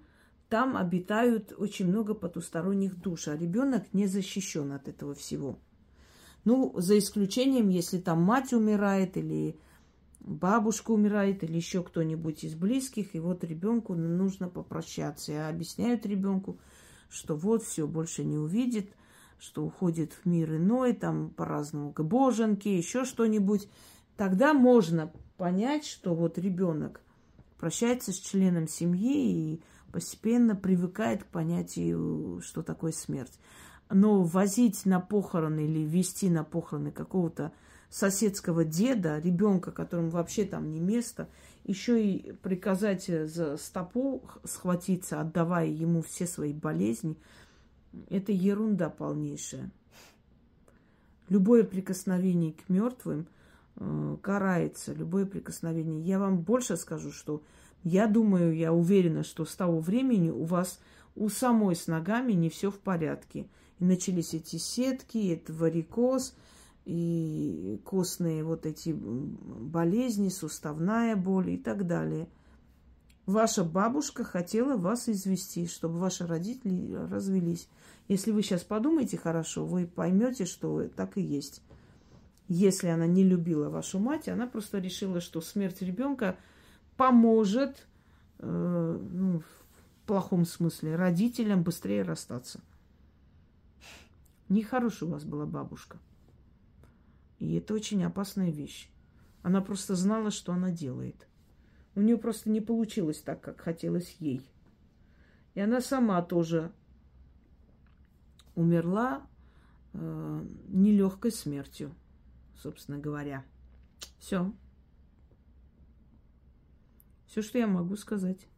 там обитают очень много потусторонних душ, а ребенок не защищен от этого всего. Ну, за исключением, если там мать умирает или бабушка умирает или еще кто-нибудь из близких, и вот ребенку нужно попрощаться. И объясняют ребенку, что вот все больше не увидит, что уходит в мир иной, там по-разному к боженке, еще что-нибудь. Тогда можно понять, что вот ребенок прощается с членом семьи и постепенно привыкает к понятию, что такое смерть. Но возить на похороны или вести на похороны какого-то соседского деда, ребенка, которому вообще там не место, еще и приказать за стопу схватиться, отдавая ему все свои болезни, это ерунда полнейшая. Любое прикосновение к мертвым э, карается, любое прикосновение. Я вам больше скажу, что я думаю, я уверена, что с того времени у вас у самой с ногами не все в порядке. И начались эти сетки, это варикоз, и костные вот эти болезни, суставная боль и так далее. Ваша бабушка хотела вас извести, чтобы ваши родители развелись. Если вы сейчас подумаете хорошо, вы поймете, что так и есть. Если она не любила вашу мать, она просто решила, что смерть ребенка поможет, э, ну, в плохом смысле, родителям быстрее расстаться. Нехорошая у вас была бабушка. И это очень опасная вещь. Она просто знала, что она делает. У нее просто не получилось так, как хотелось ей. И она сама тоже умерла э, нелегкой смертью, собственно говоря. Все. Все, что я могу сказать.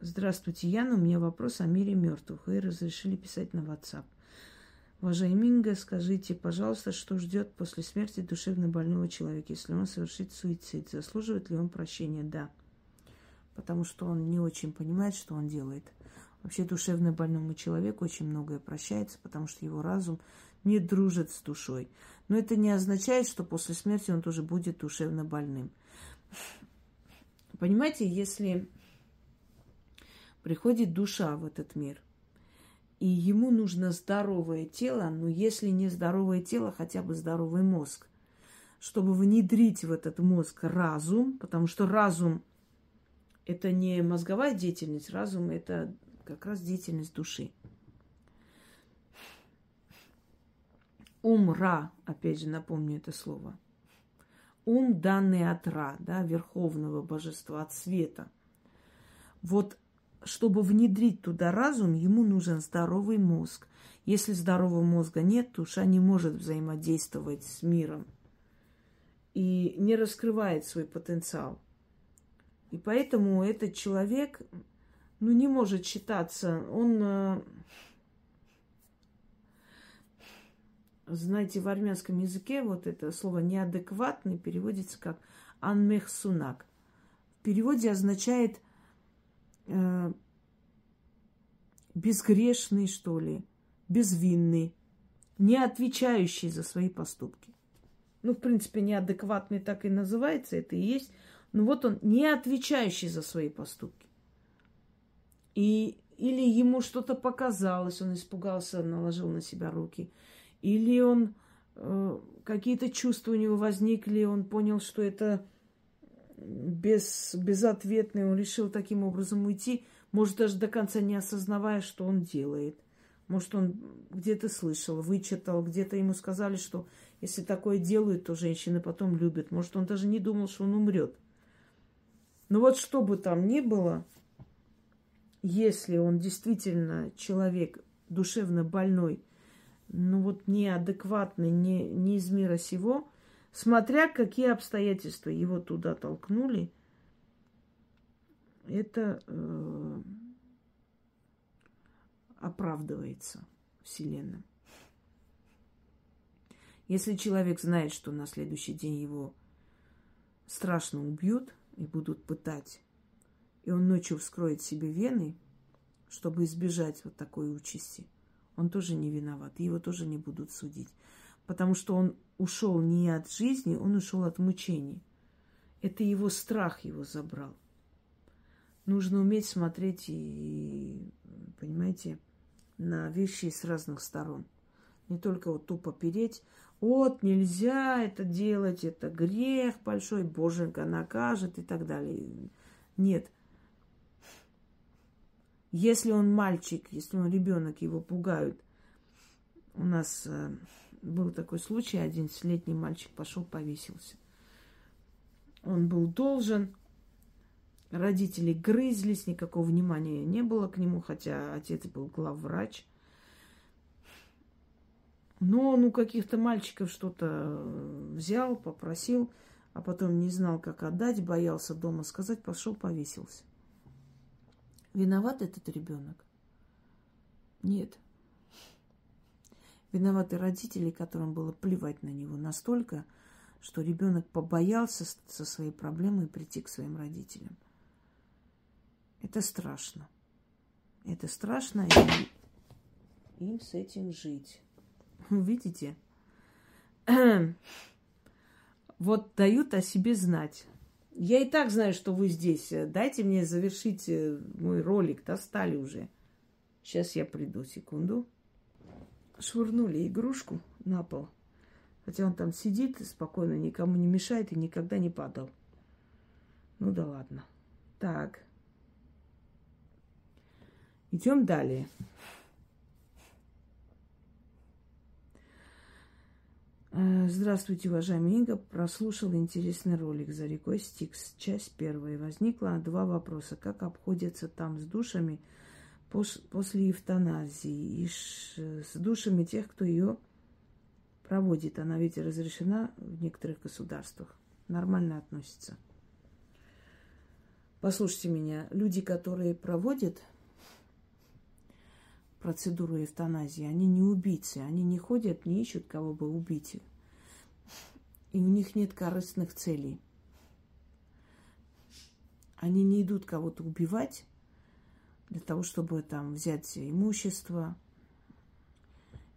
Здравствуйте, Яна. У меня вопрос о мире мертвых. Вы разрешили писать на WhatsApp. Уважаемый скажите, пожалуйста, что ждет после смерти душевно больного человека, если он совершит суицид? Заслуживает ли он прощения? Да потому что он не очень понимает, что он делает. Вообще душевно больному человеку очень многое прощается, потому что его разум не дружит с душой. Но это не означает, что после смерти он тоже будет душевно больным. Понимаете, если приходит душа в этот мир, и ему нужно здоровое тело, но если не здоровое тело, хотя бы здоровый мозг, чтобы внедрить в этот мозг разум, потому что разум – это не мозговая деятельность, разум это как раз деятельность души. Ум Ра, опять же напомню это слово. Ум, данный от Ра, да, верховного божества, от света. Вот чтобы внедрить туда разум, ему нужен здоровый мозг. Если здорового мозга нет, душа не может взаимодействовать с миром и не раскрывает свой потенциал. И поэтому этот человек, ну, не может считаться, он, э, знаете, в армянском языке вот это слово неадекватный переводится как анмехсунак. В переводе означает э, безгрешный, что ли, безвинный, не отвечающий за свои поступки. Ну, в принципе, неадекватный так и называется, это и есть ну вот он не отвечающий за свои поступки. И или ему что-то показалось, он испугался, наложил на себя руки, или он э, какие-то чувства у него возникли, он понял, что это без, безответный, он решил таким образом уйти, может, даже до конца не осознавая, что он делает. Может, он где-то слышал, вычитал, где-то ему сказали, что если такое делают, то женщины потом любят. Может, он даже не думал, что он умрет. Но вот что бы там ни было, если он действительно человек душевно больной, ну вот неадекватный, не, не из мира сего, смотря какие обстоятельства его туда толкнули, это э, оправдывается Вселенной. Если человек знает, что на следующий день его страшно убьют – и будут пытать, и он ночью вскроет себе вены, чтобы избежать вот такой участи, он тоже не виноват, его тоже не будут судить. Потому что он ушел не от жизни, он ушел от мучений. Это его страх его забрал. Нужно уметь смотреть и, понимаете, на вещи с разных сторон. Не только вот тупо переть, вот, нельзя это делать, это грех большой, Боженька накажет и так далее. Нет. Если он мальчик, если он ребенок, его пугают. У нас э, был такой случай, 11-летний мальчик пошел повесился. Он был должен, Родители грызлись, никакого внимания не было к нему, хотя отец был главврач. Но он у каких-то мальчиков что-то взял, попросил, а потом не знал, как отдать, боялся дома сказать, пошел повесился. Виноват этот ребенок? Нет. Виноваты родители, которым было плевать на него настолько, что ребенок побоялся со своей проблемой прийти к своим родителям. Это страшно. Это страшно, и им с этим жить. Видите? Вот дают о себе знать. Я и так знаю, что вы здесь. Дайте мне завершить э, мой ролик. Достали уже. Сейчас я приду. Секунду. Швырнули игрушку на пол. Хотя он там сидит спокойно, никому не мешает и никогда не падал. Ну да ладно. Так. Идем далее. Э, здравствуйте, уважаемый Инга. Прослушал интересный ролик за рекой Стикс. Часть первая. Возникло два вопроса. Как обходятся там с душами после эвтаназии и с душами тех, кто ее проводит. Она ведь разрешена в некоторых государствах. Нормально относится. Послушайте меня. Люди, которые проводят процедуру эвтаназии, они не убийцы, они не ходят, не ищут кого бы убить. И у них нет корыстных целей. Они не идут кого-то убивать для того, чтобы там взять имущество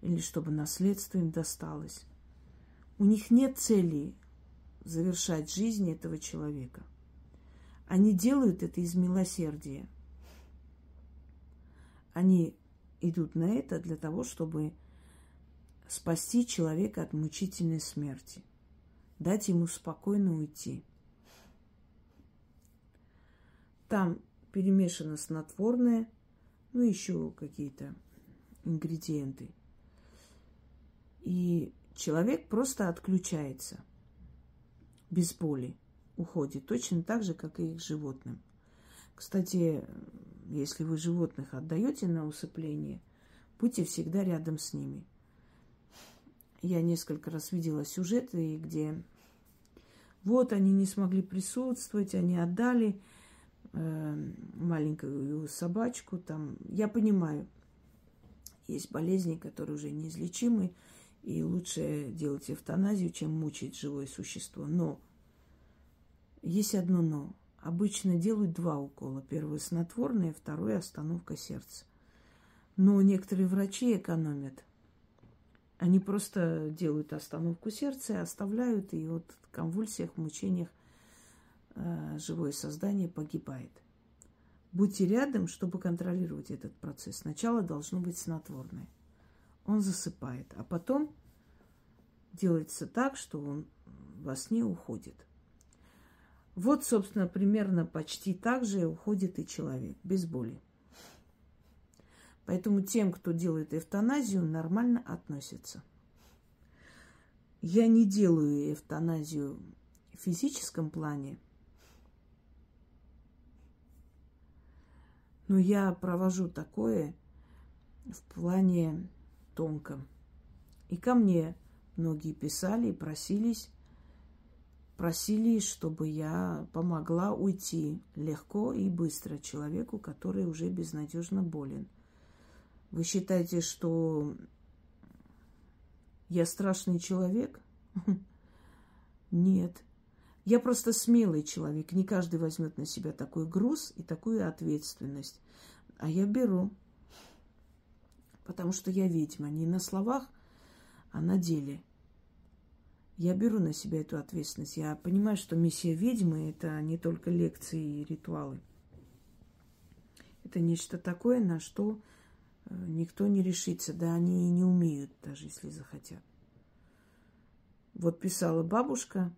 или чтобы наследство им досталось. У них нет цели завершать жизнь этого человека. Они делают это из милосердия. Они идут на это для того, чтобы спасти человека от мучительной смерти, дать ему спокойно уйти. Там перемешано снотворное, ну еще какие-то ингредиенты. И человек просто отключается без боли, уходит, точно так же, как и к животным. Кстати, если вы животных отдаете на усыпление, будьте всегда рядом с ними. Я несколько раз видела сюжеты, где вот они не смогли присутствовать, они отдали маленькую собачку. Там. Я понимаю, есть болезни, которые уже неизлечимы, и лучше делать эвтаназию, чем мучить живое существо. Но есть одно но. Обычно делают два укола. Первый снотворный, второй остановка сердца. Но некоторые врачи экономят. Они просто делают остановку сердца и оставляют, и вот в конвульсиях, мучениях э, живое создание погибает. Будьте рядом, чтобы контролировать этот процесс. Сначала должно быть снотворное. Он засыпает, а потом делается так, что он во сне уходит. Вот, собственно, примерно почти так же уходит и человек, без боли. Поэтому тем, кто делает эвтаназию, нормально относятся. Я не делаю эвтаназию в физическом плане, но я провожу такое в плане тонком. И ко мне многие писали и просились просили, чтобы я помогла уйти легко и быстро человеку, который уже безнадежно болен. Вы считаете, что я страшный человек? Нет. Я просто смелый человек. Не каждый возьмет на себя такой груз и такую ответственность. А я беру. Потому что я ведьма. Не на словах, а на деле. Я беру на себя эту ответственность. Я понимаю, что миссия ведьмы – это не только лекции и ритуалы. Это нечто такое, на что э, никто не решится. Да они и не умеют, даже если захотят. Вот писала бабушка,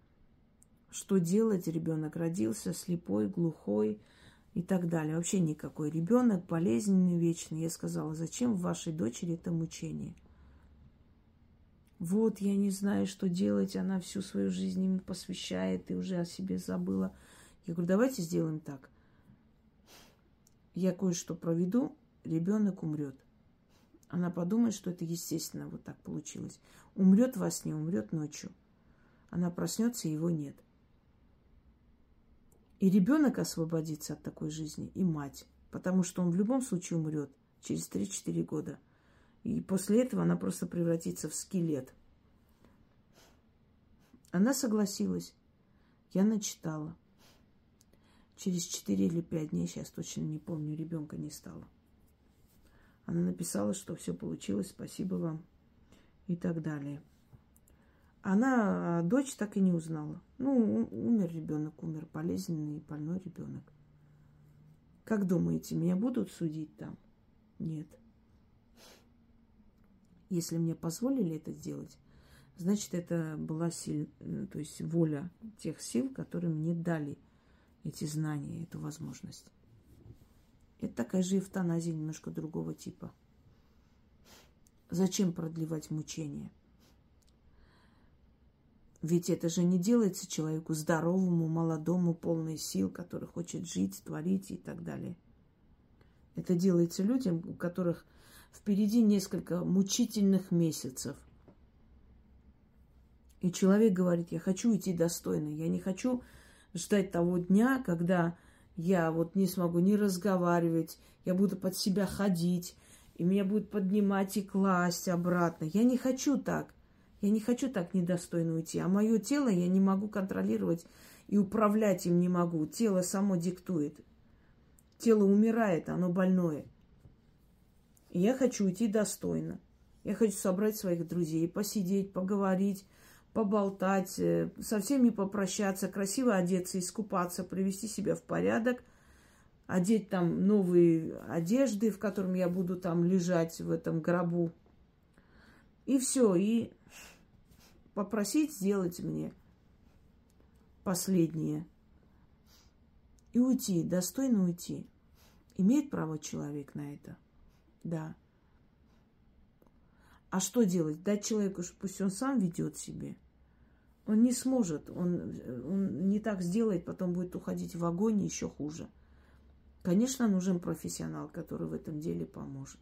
что делать, ребенок родился слепой, глухой и так далее. Вообще никакой ребенок, болезненный, вечный. Я сказала, зачем в вашей дочери это мучение – вот я не знаю, что делать, она всю свою жизнь ему посвящает и уже о себе забыла. Я говорю, давайте сделаем так. я кое-что проведу, ребенок умрет. Она подумает, что это естественно вот так получилось. Умрет во сне, умрет ночью. Она проснется, его нет. И ребенок освободится от такой жизни, и мать. Потому что он в любом случае умрет через 3-4 года. И после этого она просто превратится в скелет. Она согласилась. Я начитала. Через 4 или 5 дней, сейчас точно не помню, ребенка не стало. Она написала, что все получилось, спасибо вам и так далее. Она, а дочь так и не узнала. Ну, умер ребенок, умер болезненный и больной ребенок. Как думаете, меня будут судить там? Нет. Если мне позволили это сделать, значит, это была сил, э, то есть воля тех сил, которые мне дали эти знания, эту возможность. Это такая же эвтаназия немножко другого типа. Зачем продлевать мучения? Ведь это же не делается человеку здоровому, молодому, полный сил, который хочет жить, творить и так далее. Это делается людям, у которых впереди несколько мучительных месяцев. И человек говорит, я хочу идти достойно, я не хочу ждать того дня, когда я вот не смогу не разговаривать, я буду под себя ходить, и меня будет поднимать и класть обратно. Я не хочу так. Я не хочу так недостойно уйти. А мое тело я не могу контролировать и управлять им не могу. Тело само диктует. Тело умирает, оно больное. И я хочу уйти достойно. Я хочу собрать своих друзей, посидеть, поговорить, поболтать, э, со всеми попрощаться, красиво одеться, искупаться, привести себя в порядок, одеть там новые одежды, в котором я буду там лежать в этом гробу. И все, и попросить сделать мне последнее. И уйти, достойно уйти. Имеет право человек на это? Да. А что делать? Дать человеку, пусть он сам ведет себе. Он не сможет, он, он не так сделает, потом будет уходить в огонь еще хуже. Конечно, нужен профессионал, который в этом деле поможет.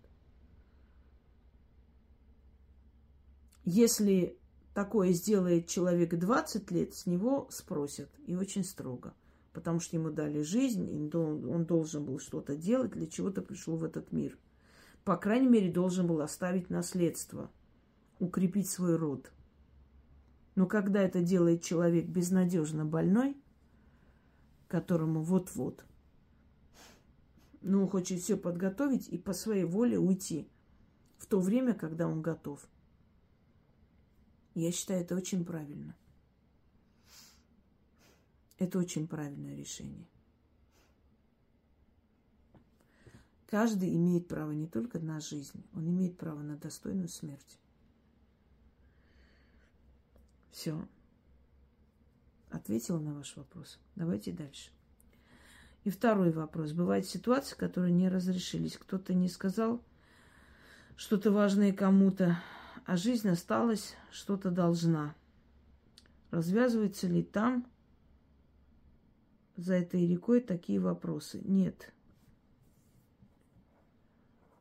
Если такое сделает человек 20 лет, с него спросят и очень строго. Потому что ему дали жизнь, он должен был что-то делать, для чего-то пришел в этот мир – по крайней мере, должен был оставить наследство, укрепить свой род. Но когда это делает человек безнадежно больной, которому вот-вот, ну, хочет все подготовить и по своей воле уйти в то время, когда он готов. Я считаю, это очень правильно. Это очень правильное решение. Каждый имеет право не только на жизнь, он имеет право на достойную смерть. Все. Ответила на ваш вопрос. Давайте дальше. И второй вопрос. Бывают ситуации, которые не разрешились. Кто-то не сказал что-то важное кому-то, а жизнь осталась, что-то должна. Развязываются ли там за этой рекой такие вопросы? Нет.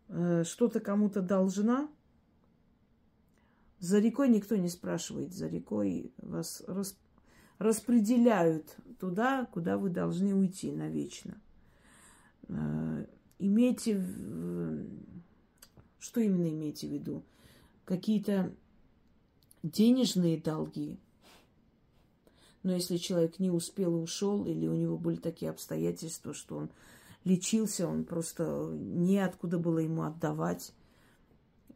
Э, что-то кому-то должна, за рекой никто не спрашивает. За рекой вас рас, распределяют туда, куда вы должны уйти навечно. Э, имейте... Что именно имейте в виду? Какие-то денежные долги. Но если человек не успел и ушел, или у него были такие обстоятельства, что он лечился, он просто неоткуда было ему отдавать.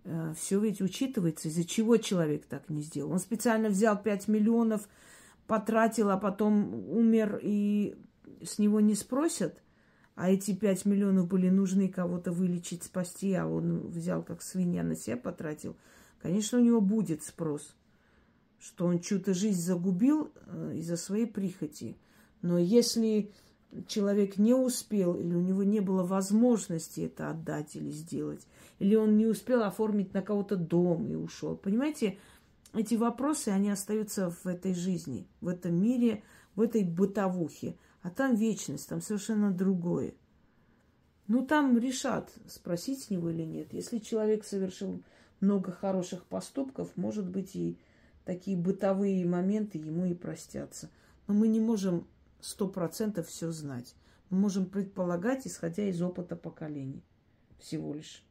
Э, Все ведь учитывается, из-за чего человек так не сделал. Он специально взял 5 миллионов, потратил, а потом умер, и с него не спросят. А эти 5 миллионов были нужны кого-то вылечить, спасти, а он взял как свинья на себя потратил. Конечно, у него будет спрос, что он чью-то жизнь загубил э, из-за своей прихоти. Но если человек не успел, или у него не было возможности это отдать или сделать, или он не успел оформить на кого-то дом и ушел. Понимаете, эти вопросы, они остаются в этой жизни, в этом мире, в этой бытовухе. А там вечность, там совершенно другое. Ну, там решат, спросить с него или нет. Если человек совершил много хороших поступков, может быть, и такие бытовые моменты ему и простятся. Но мы не можем сто процентов все знать. Мы можем предполагать, исходя из опыта поколений. Всего лишь.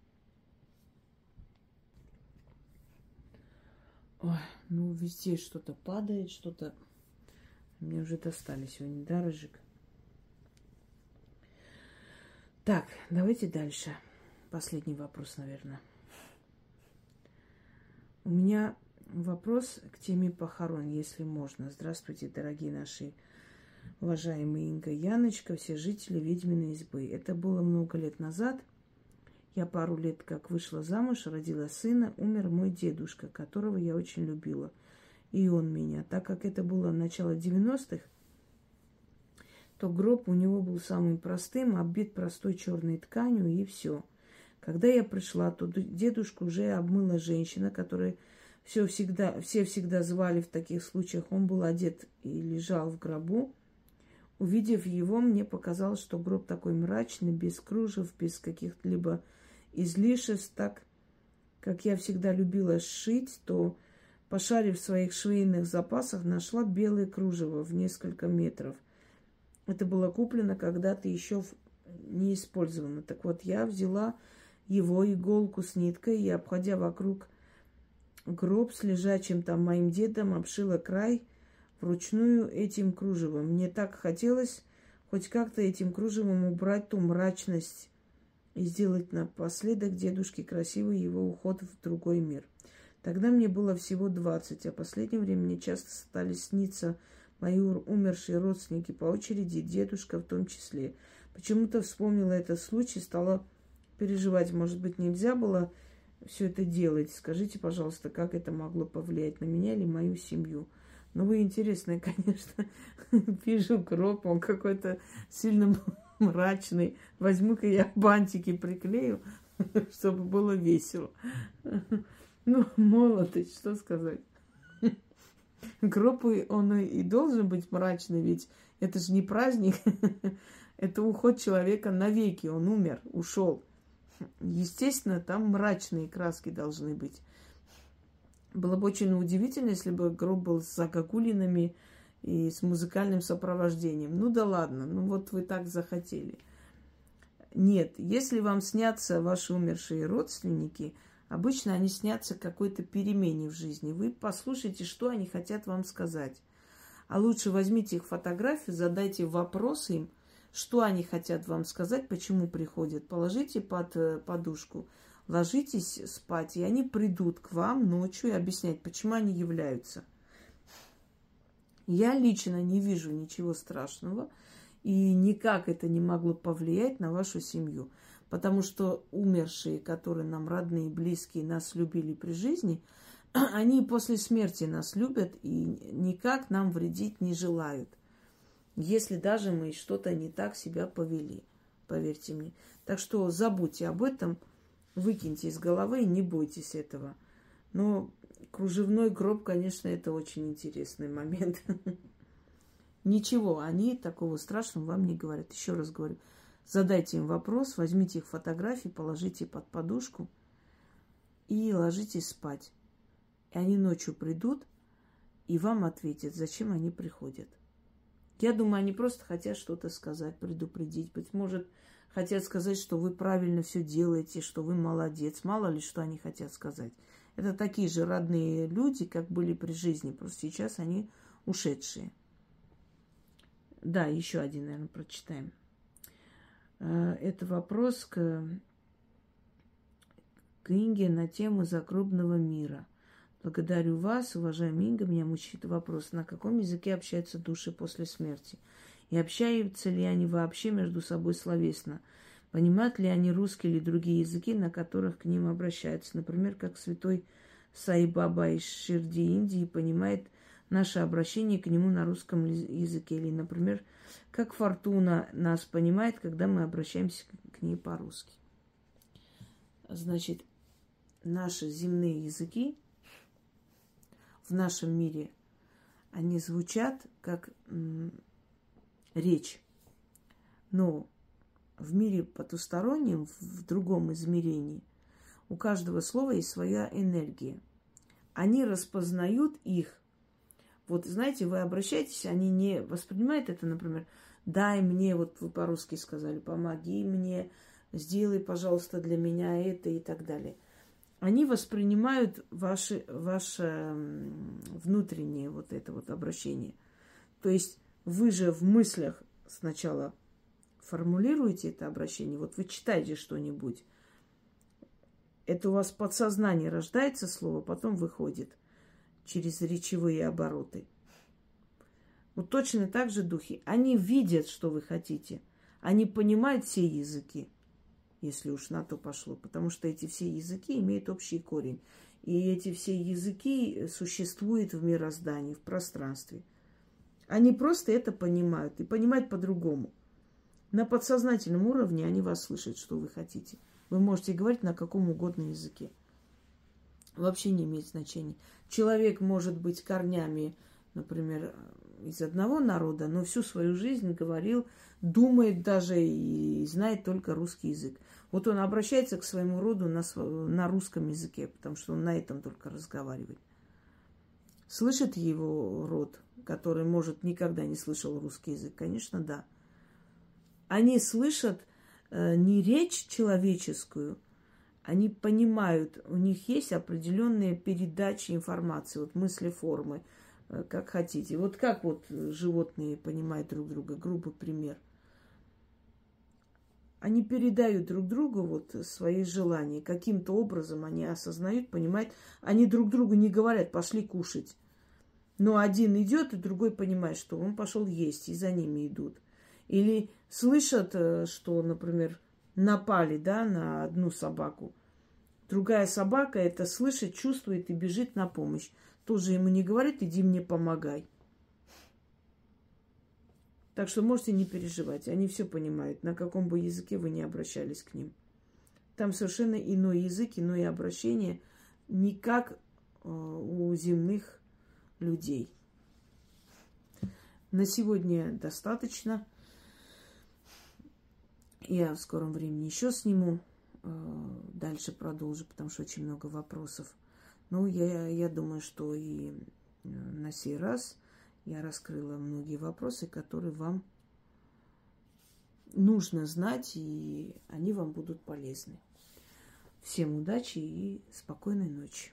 Ой, ну, везде что-то падает, что-то... Мне уже достали сегодня, да, Рыжик? Так, давайте дальше. Последний вопрос, наверное. У меня вопрос к теме похорон, если можно. Здравствуйте, дорогие наши уважаемые Инга Яночка, все жители Ведьминой избы. Это было много лет назад. Я пару лет как вышла замуж, родила сына, умер мой дедушка, которого я очень любила. И он меня. Так как это было начало 90-х, то гроб у него был самым простым, оббит простой черной тканью и все. Когда я пришла, то дедушку уже обмыла женщина, которая все всегда, все всегда звали в таких случаях. Он был одет и лежал в гробу. Увидев его, мне показалось, что гроб такой мрачный, без кружев, без каких-либо излишеств, так как я всегда любила шить, то, пошарив в своих швейных запасах, нашла белое кружево в несколько метров – это было куплено когда-то еще не использовано. Так вот, я взяла его иголку с ниткой и, обходя вокруг гроб с лежачим там моим дедом, обшила край вручную этим кружевом. Мне так хотелось хоть как-то этим кружевом убрать ту мрачность и сделать напоследок дедушке красивый его уход в другой мир. Тогда мне было всего двадцать, а в последнее время мне часто стали сниться мои умершие родственники по очереди, дедушка в том числе. Почему-то вспомнила этот случай, стала переживать. Может быть, нельзя было все это делать. Скажите, пожалуйста, как это могло повлиять на меня или мою семью? Ну, вы интересные, конечно. Вижу гроб, он какой-то сильно мрачный. Возьму-ка я бантики приклею, чтобы было весело. Ну, молодость, что сказать. Гроб он и должен быть мрачный, ведь это же не праздник, это уход человека навеки, он умер, ушел. Естественно, там мрачные краски должны быть. Было бы очень удивительно, если бы гроб был с загогулинами и с музыкальным сопровождением. Ну да ладно, ну вот вы так захотели. Нет, если вам снятся ваши умершие родственники – Обычно они снятся какой-то перемене в жизни. Вы послушайте, что они хотят вам сказать. А лучше возьмите их фотографию, задайте вопросы им, что они хотят вам сказать, почему приходят. Положите под э, подушку, ложитесь спать, и они придут к вам ночью и объяснять, почему они являются. Я лично не вижу ничего страшного, и никак это не могло повлиять на вашу семью. Потому что умершие, которые нам родные, близкие, нас любили при жизни, они после смерти нас любят и никак нам вредить не желают. Если даже мы что-то не так себя повели, поверьте мне. Так что забудьте об этом, выкиньте из головы и не бойтесь этого. Но кружевной гроб, конечно, это очень интересный момент. Ничего, они такого страшного вам не говорят. Еще раз говорю, Задайте им вопрос, возьмите их фотографии, положите под подушку и ложитесь спать. И они ночью придут и вам ответят, зачем они приходят. Я думаю, они просто хотят что-то сказать, предупредить. Быть может, хотят сказать, что вы правильно все делаете, что вы молодец. Мало ли, что они хотят сказать. Это такие же родные люди, как были при жизни. Просто сейчас они ушедшие. Да, еще один, наверное, прочитаем. Э, это вопрос к книге на тему загробного мира. Благодарю вас, уважаемый Инга. Меня мучит вопрос, на каком языке общаются души после смерти? И общаются ли они вообще между собой словесно? Понимают ли они русский или другие языки, на которых к ним обращаются? Например, как святой Сайбаба из Ширди, Индии, понимает наше обращение к нему на русском языке. Или, например, как фортуна нас понимает, когда мы обращаемся к ней по-русски. Значит, наши земные языки в нашем мире, они звучат как речь. Но в мире потустороннем, в другом измерении, у каждого слова есть своя энергия. Они распознают их. Вот, знаете, вы обращаетесь, они не воспринимают это, например, дай мне, вот вы по-русски сказали, помоги мне, сделай, пожалуйста, для меня это и так далее. Они воспринимают ваше, ваше внутреннее вот это вот обращение. То есть вы же в мыслях сначала формулируете это обращение, вот вы читаете что-нибудь, это у вас подсознание рождается слово, потом выходит через речевые обороты. Вот точно так же духи. Они видят, что вы хотите. Они понимают все языки, если уж на то пошло. Потому что эти все языки имеют общий корень. И эти все языки существуют в мироздании, в пространстве. Они просто это понимают и понимают по-другому. На подсознательном уровне они вас слышат, что вы хотите. Вы можете говорить на каком угодно языке. Вообще не имеет значения. Человек может быть корнями, например, из одного народа, но всю свою жизнь говорил, думает даже и знает только русский язык. Вот он обращается к своему роду на, на русском языке, потому что он на этом только разговаривает. Слышит его род, который, может, никогда не слышал русский язык? Конечно, да. Они слышат э, не речь человеческую, они понимают, у них есть определенные передачи информации, вот мысли, формы, как хотите. Вот как вот животные понимают друг друга, грубый пример. Они передают друг другу вот свои желания, каким-то образом они осознают, понимают. Они друг другу не говорят, пошли кушать. Но один идет, и другой понимает, что он пошел есть, и за ними идут. Или слышат, э, что, например, напали да, на одну собаку. Другая собака это слышит, чувствует и бежит на помощь. Тоже ему не говорит, иди мне помогай. Так что можете не переживать. Они все понимают, на каком бы языке вы не обращались к ним. Там совершенно иной язык, иное обращение, не как э, у земных людей. На сегодня достаточно. Я в скором времени еще сниму, э, дальше продолжу, потому что очень много вопросов. Ну, я, я думаю, что и э, на сей раз я раскрыла многие вопросы, которые вам нужно знать, и они вам будут полезны. Всем удачи и спокойной ночи.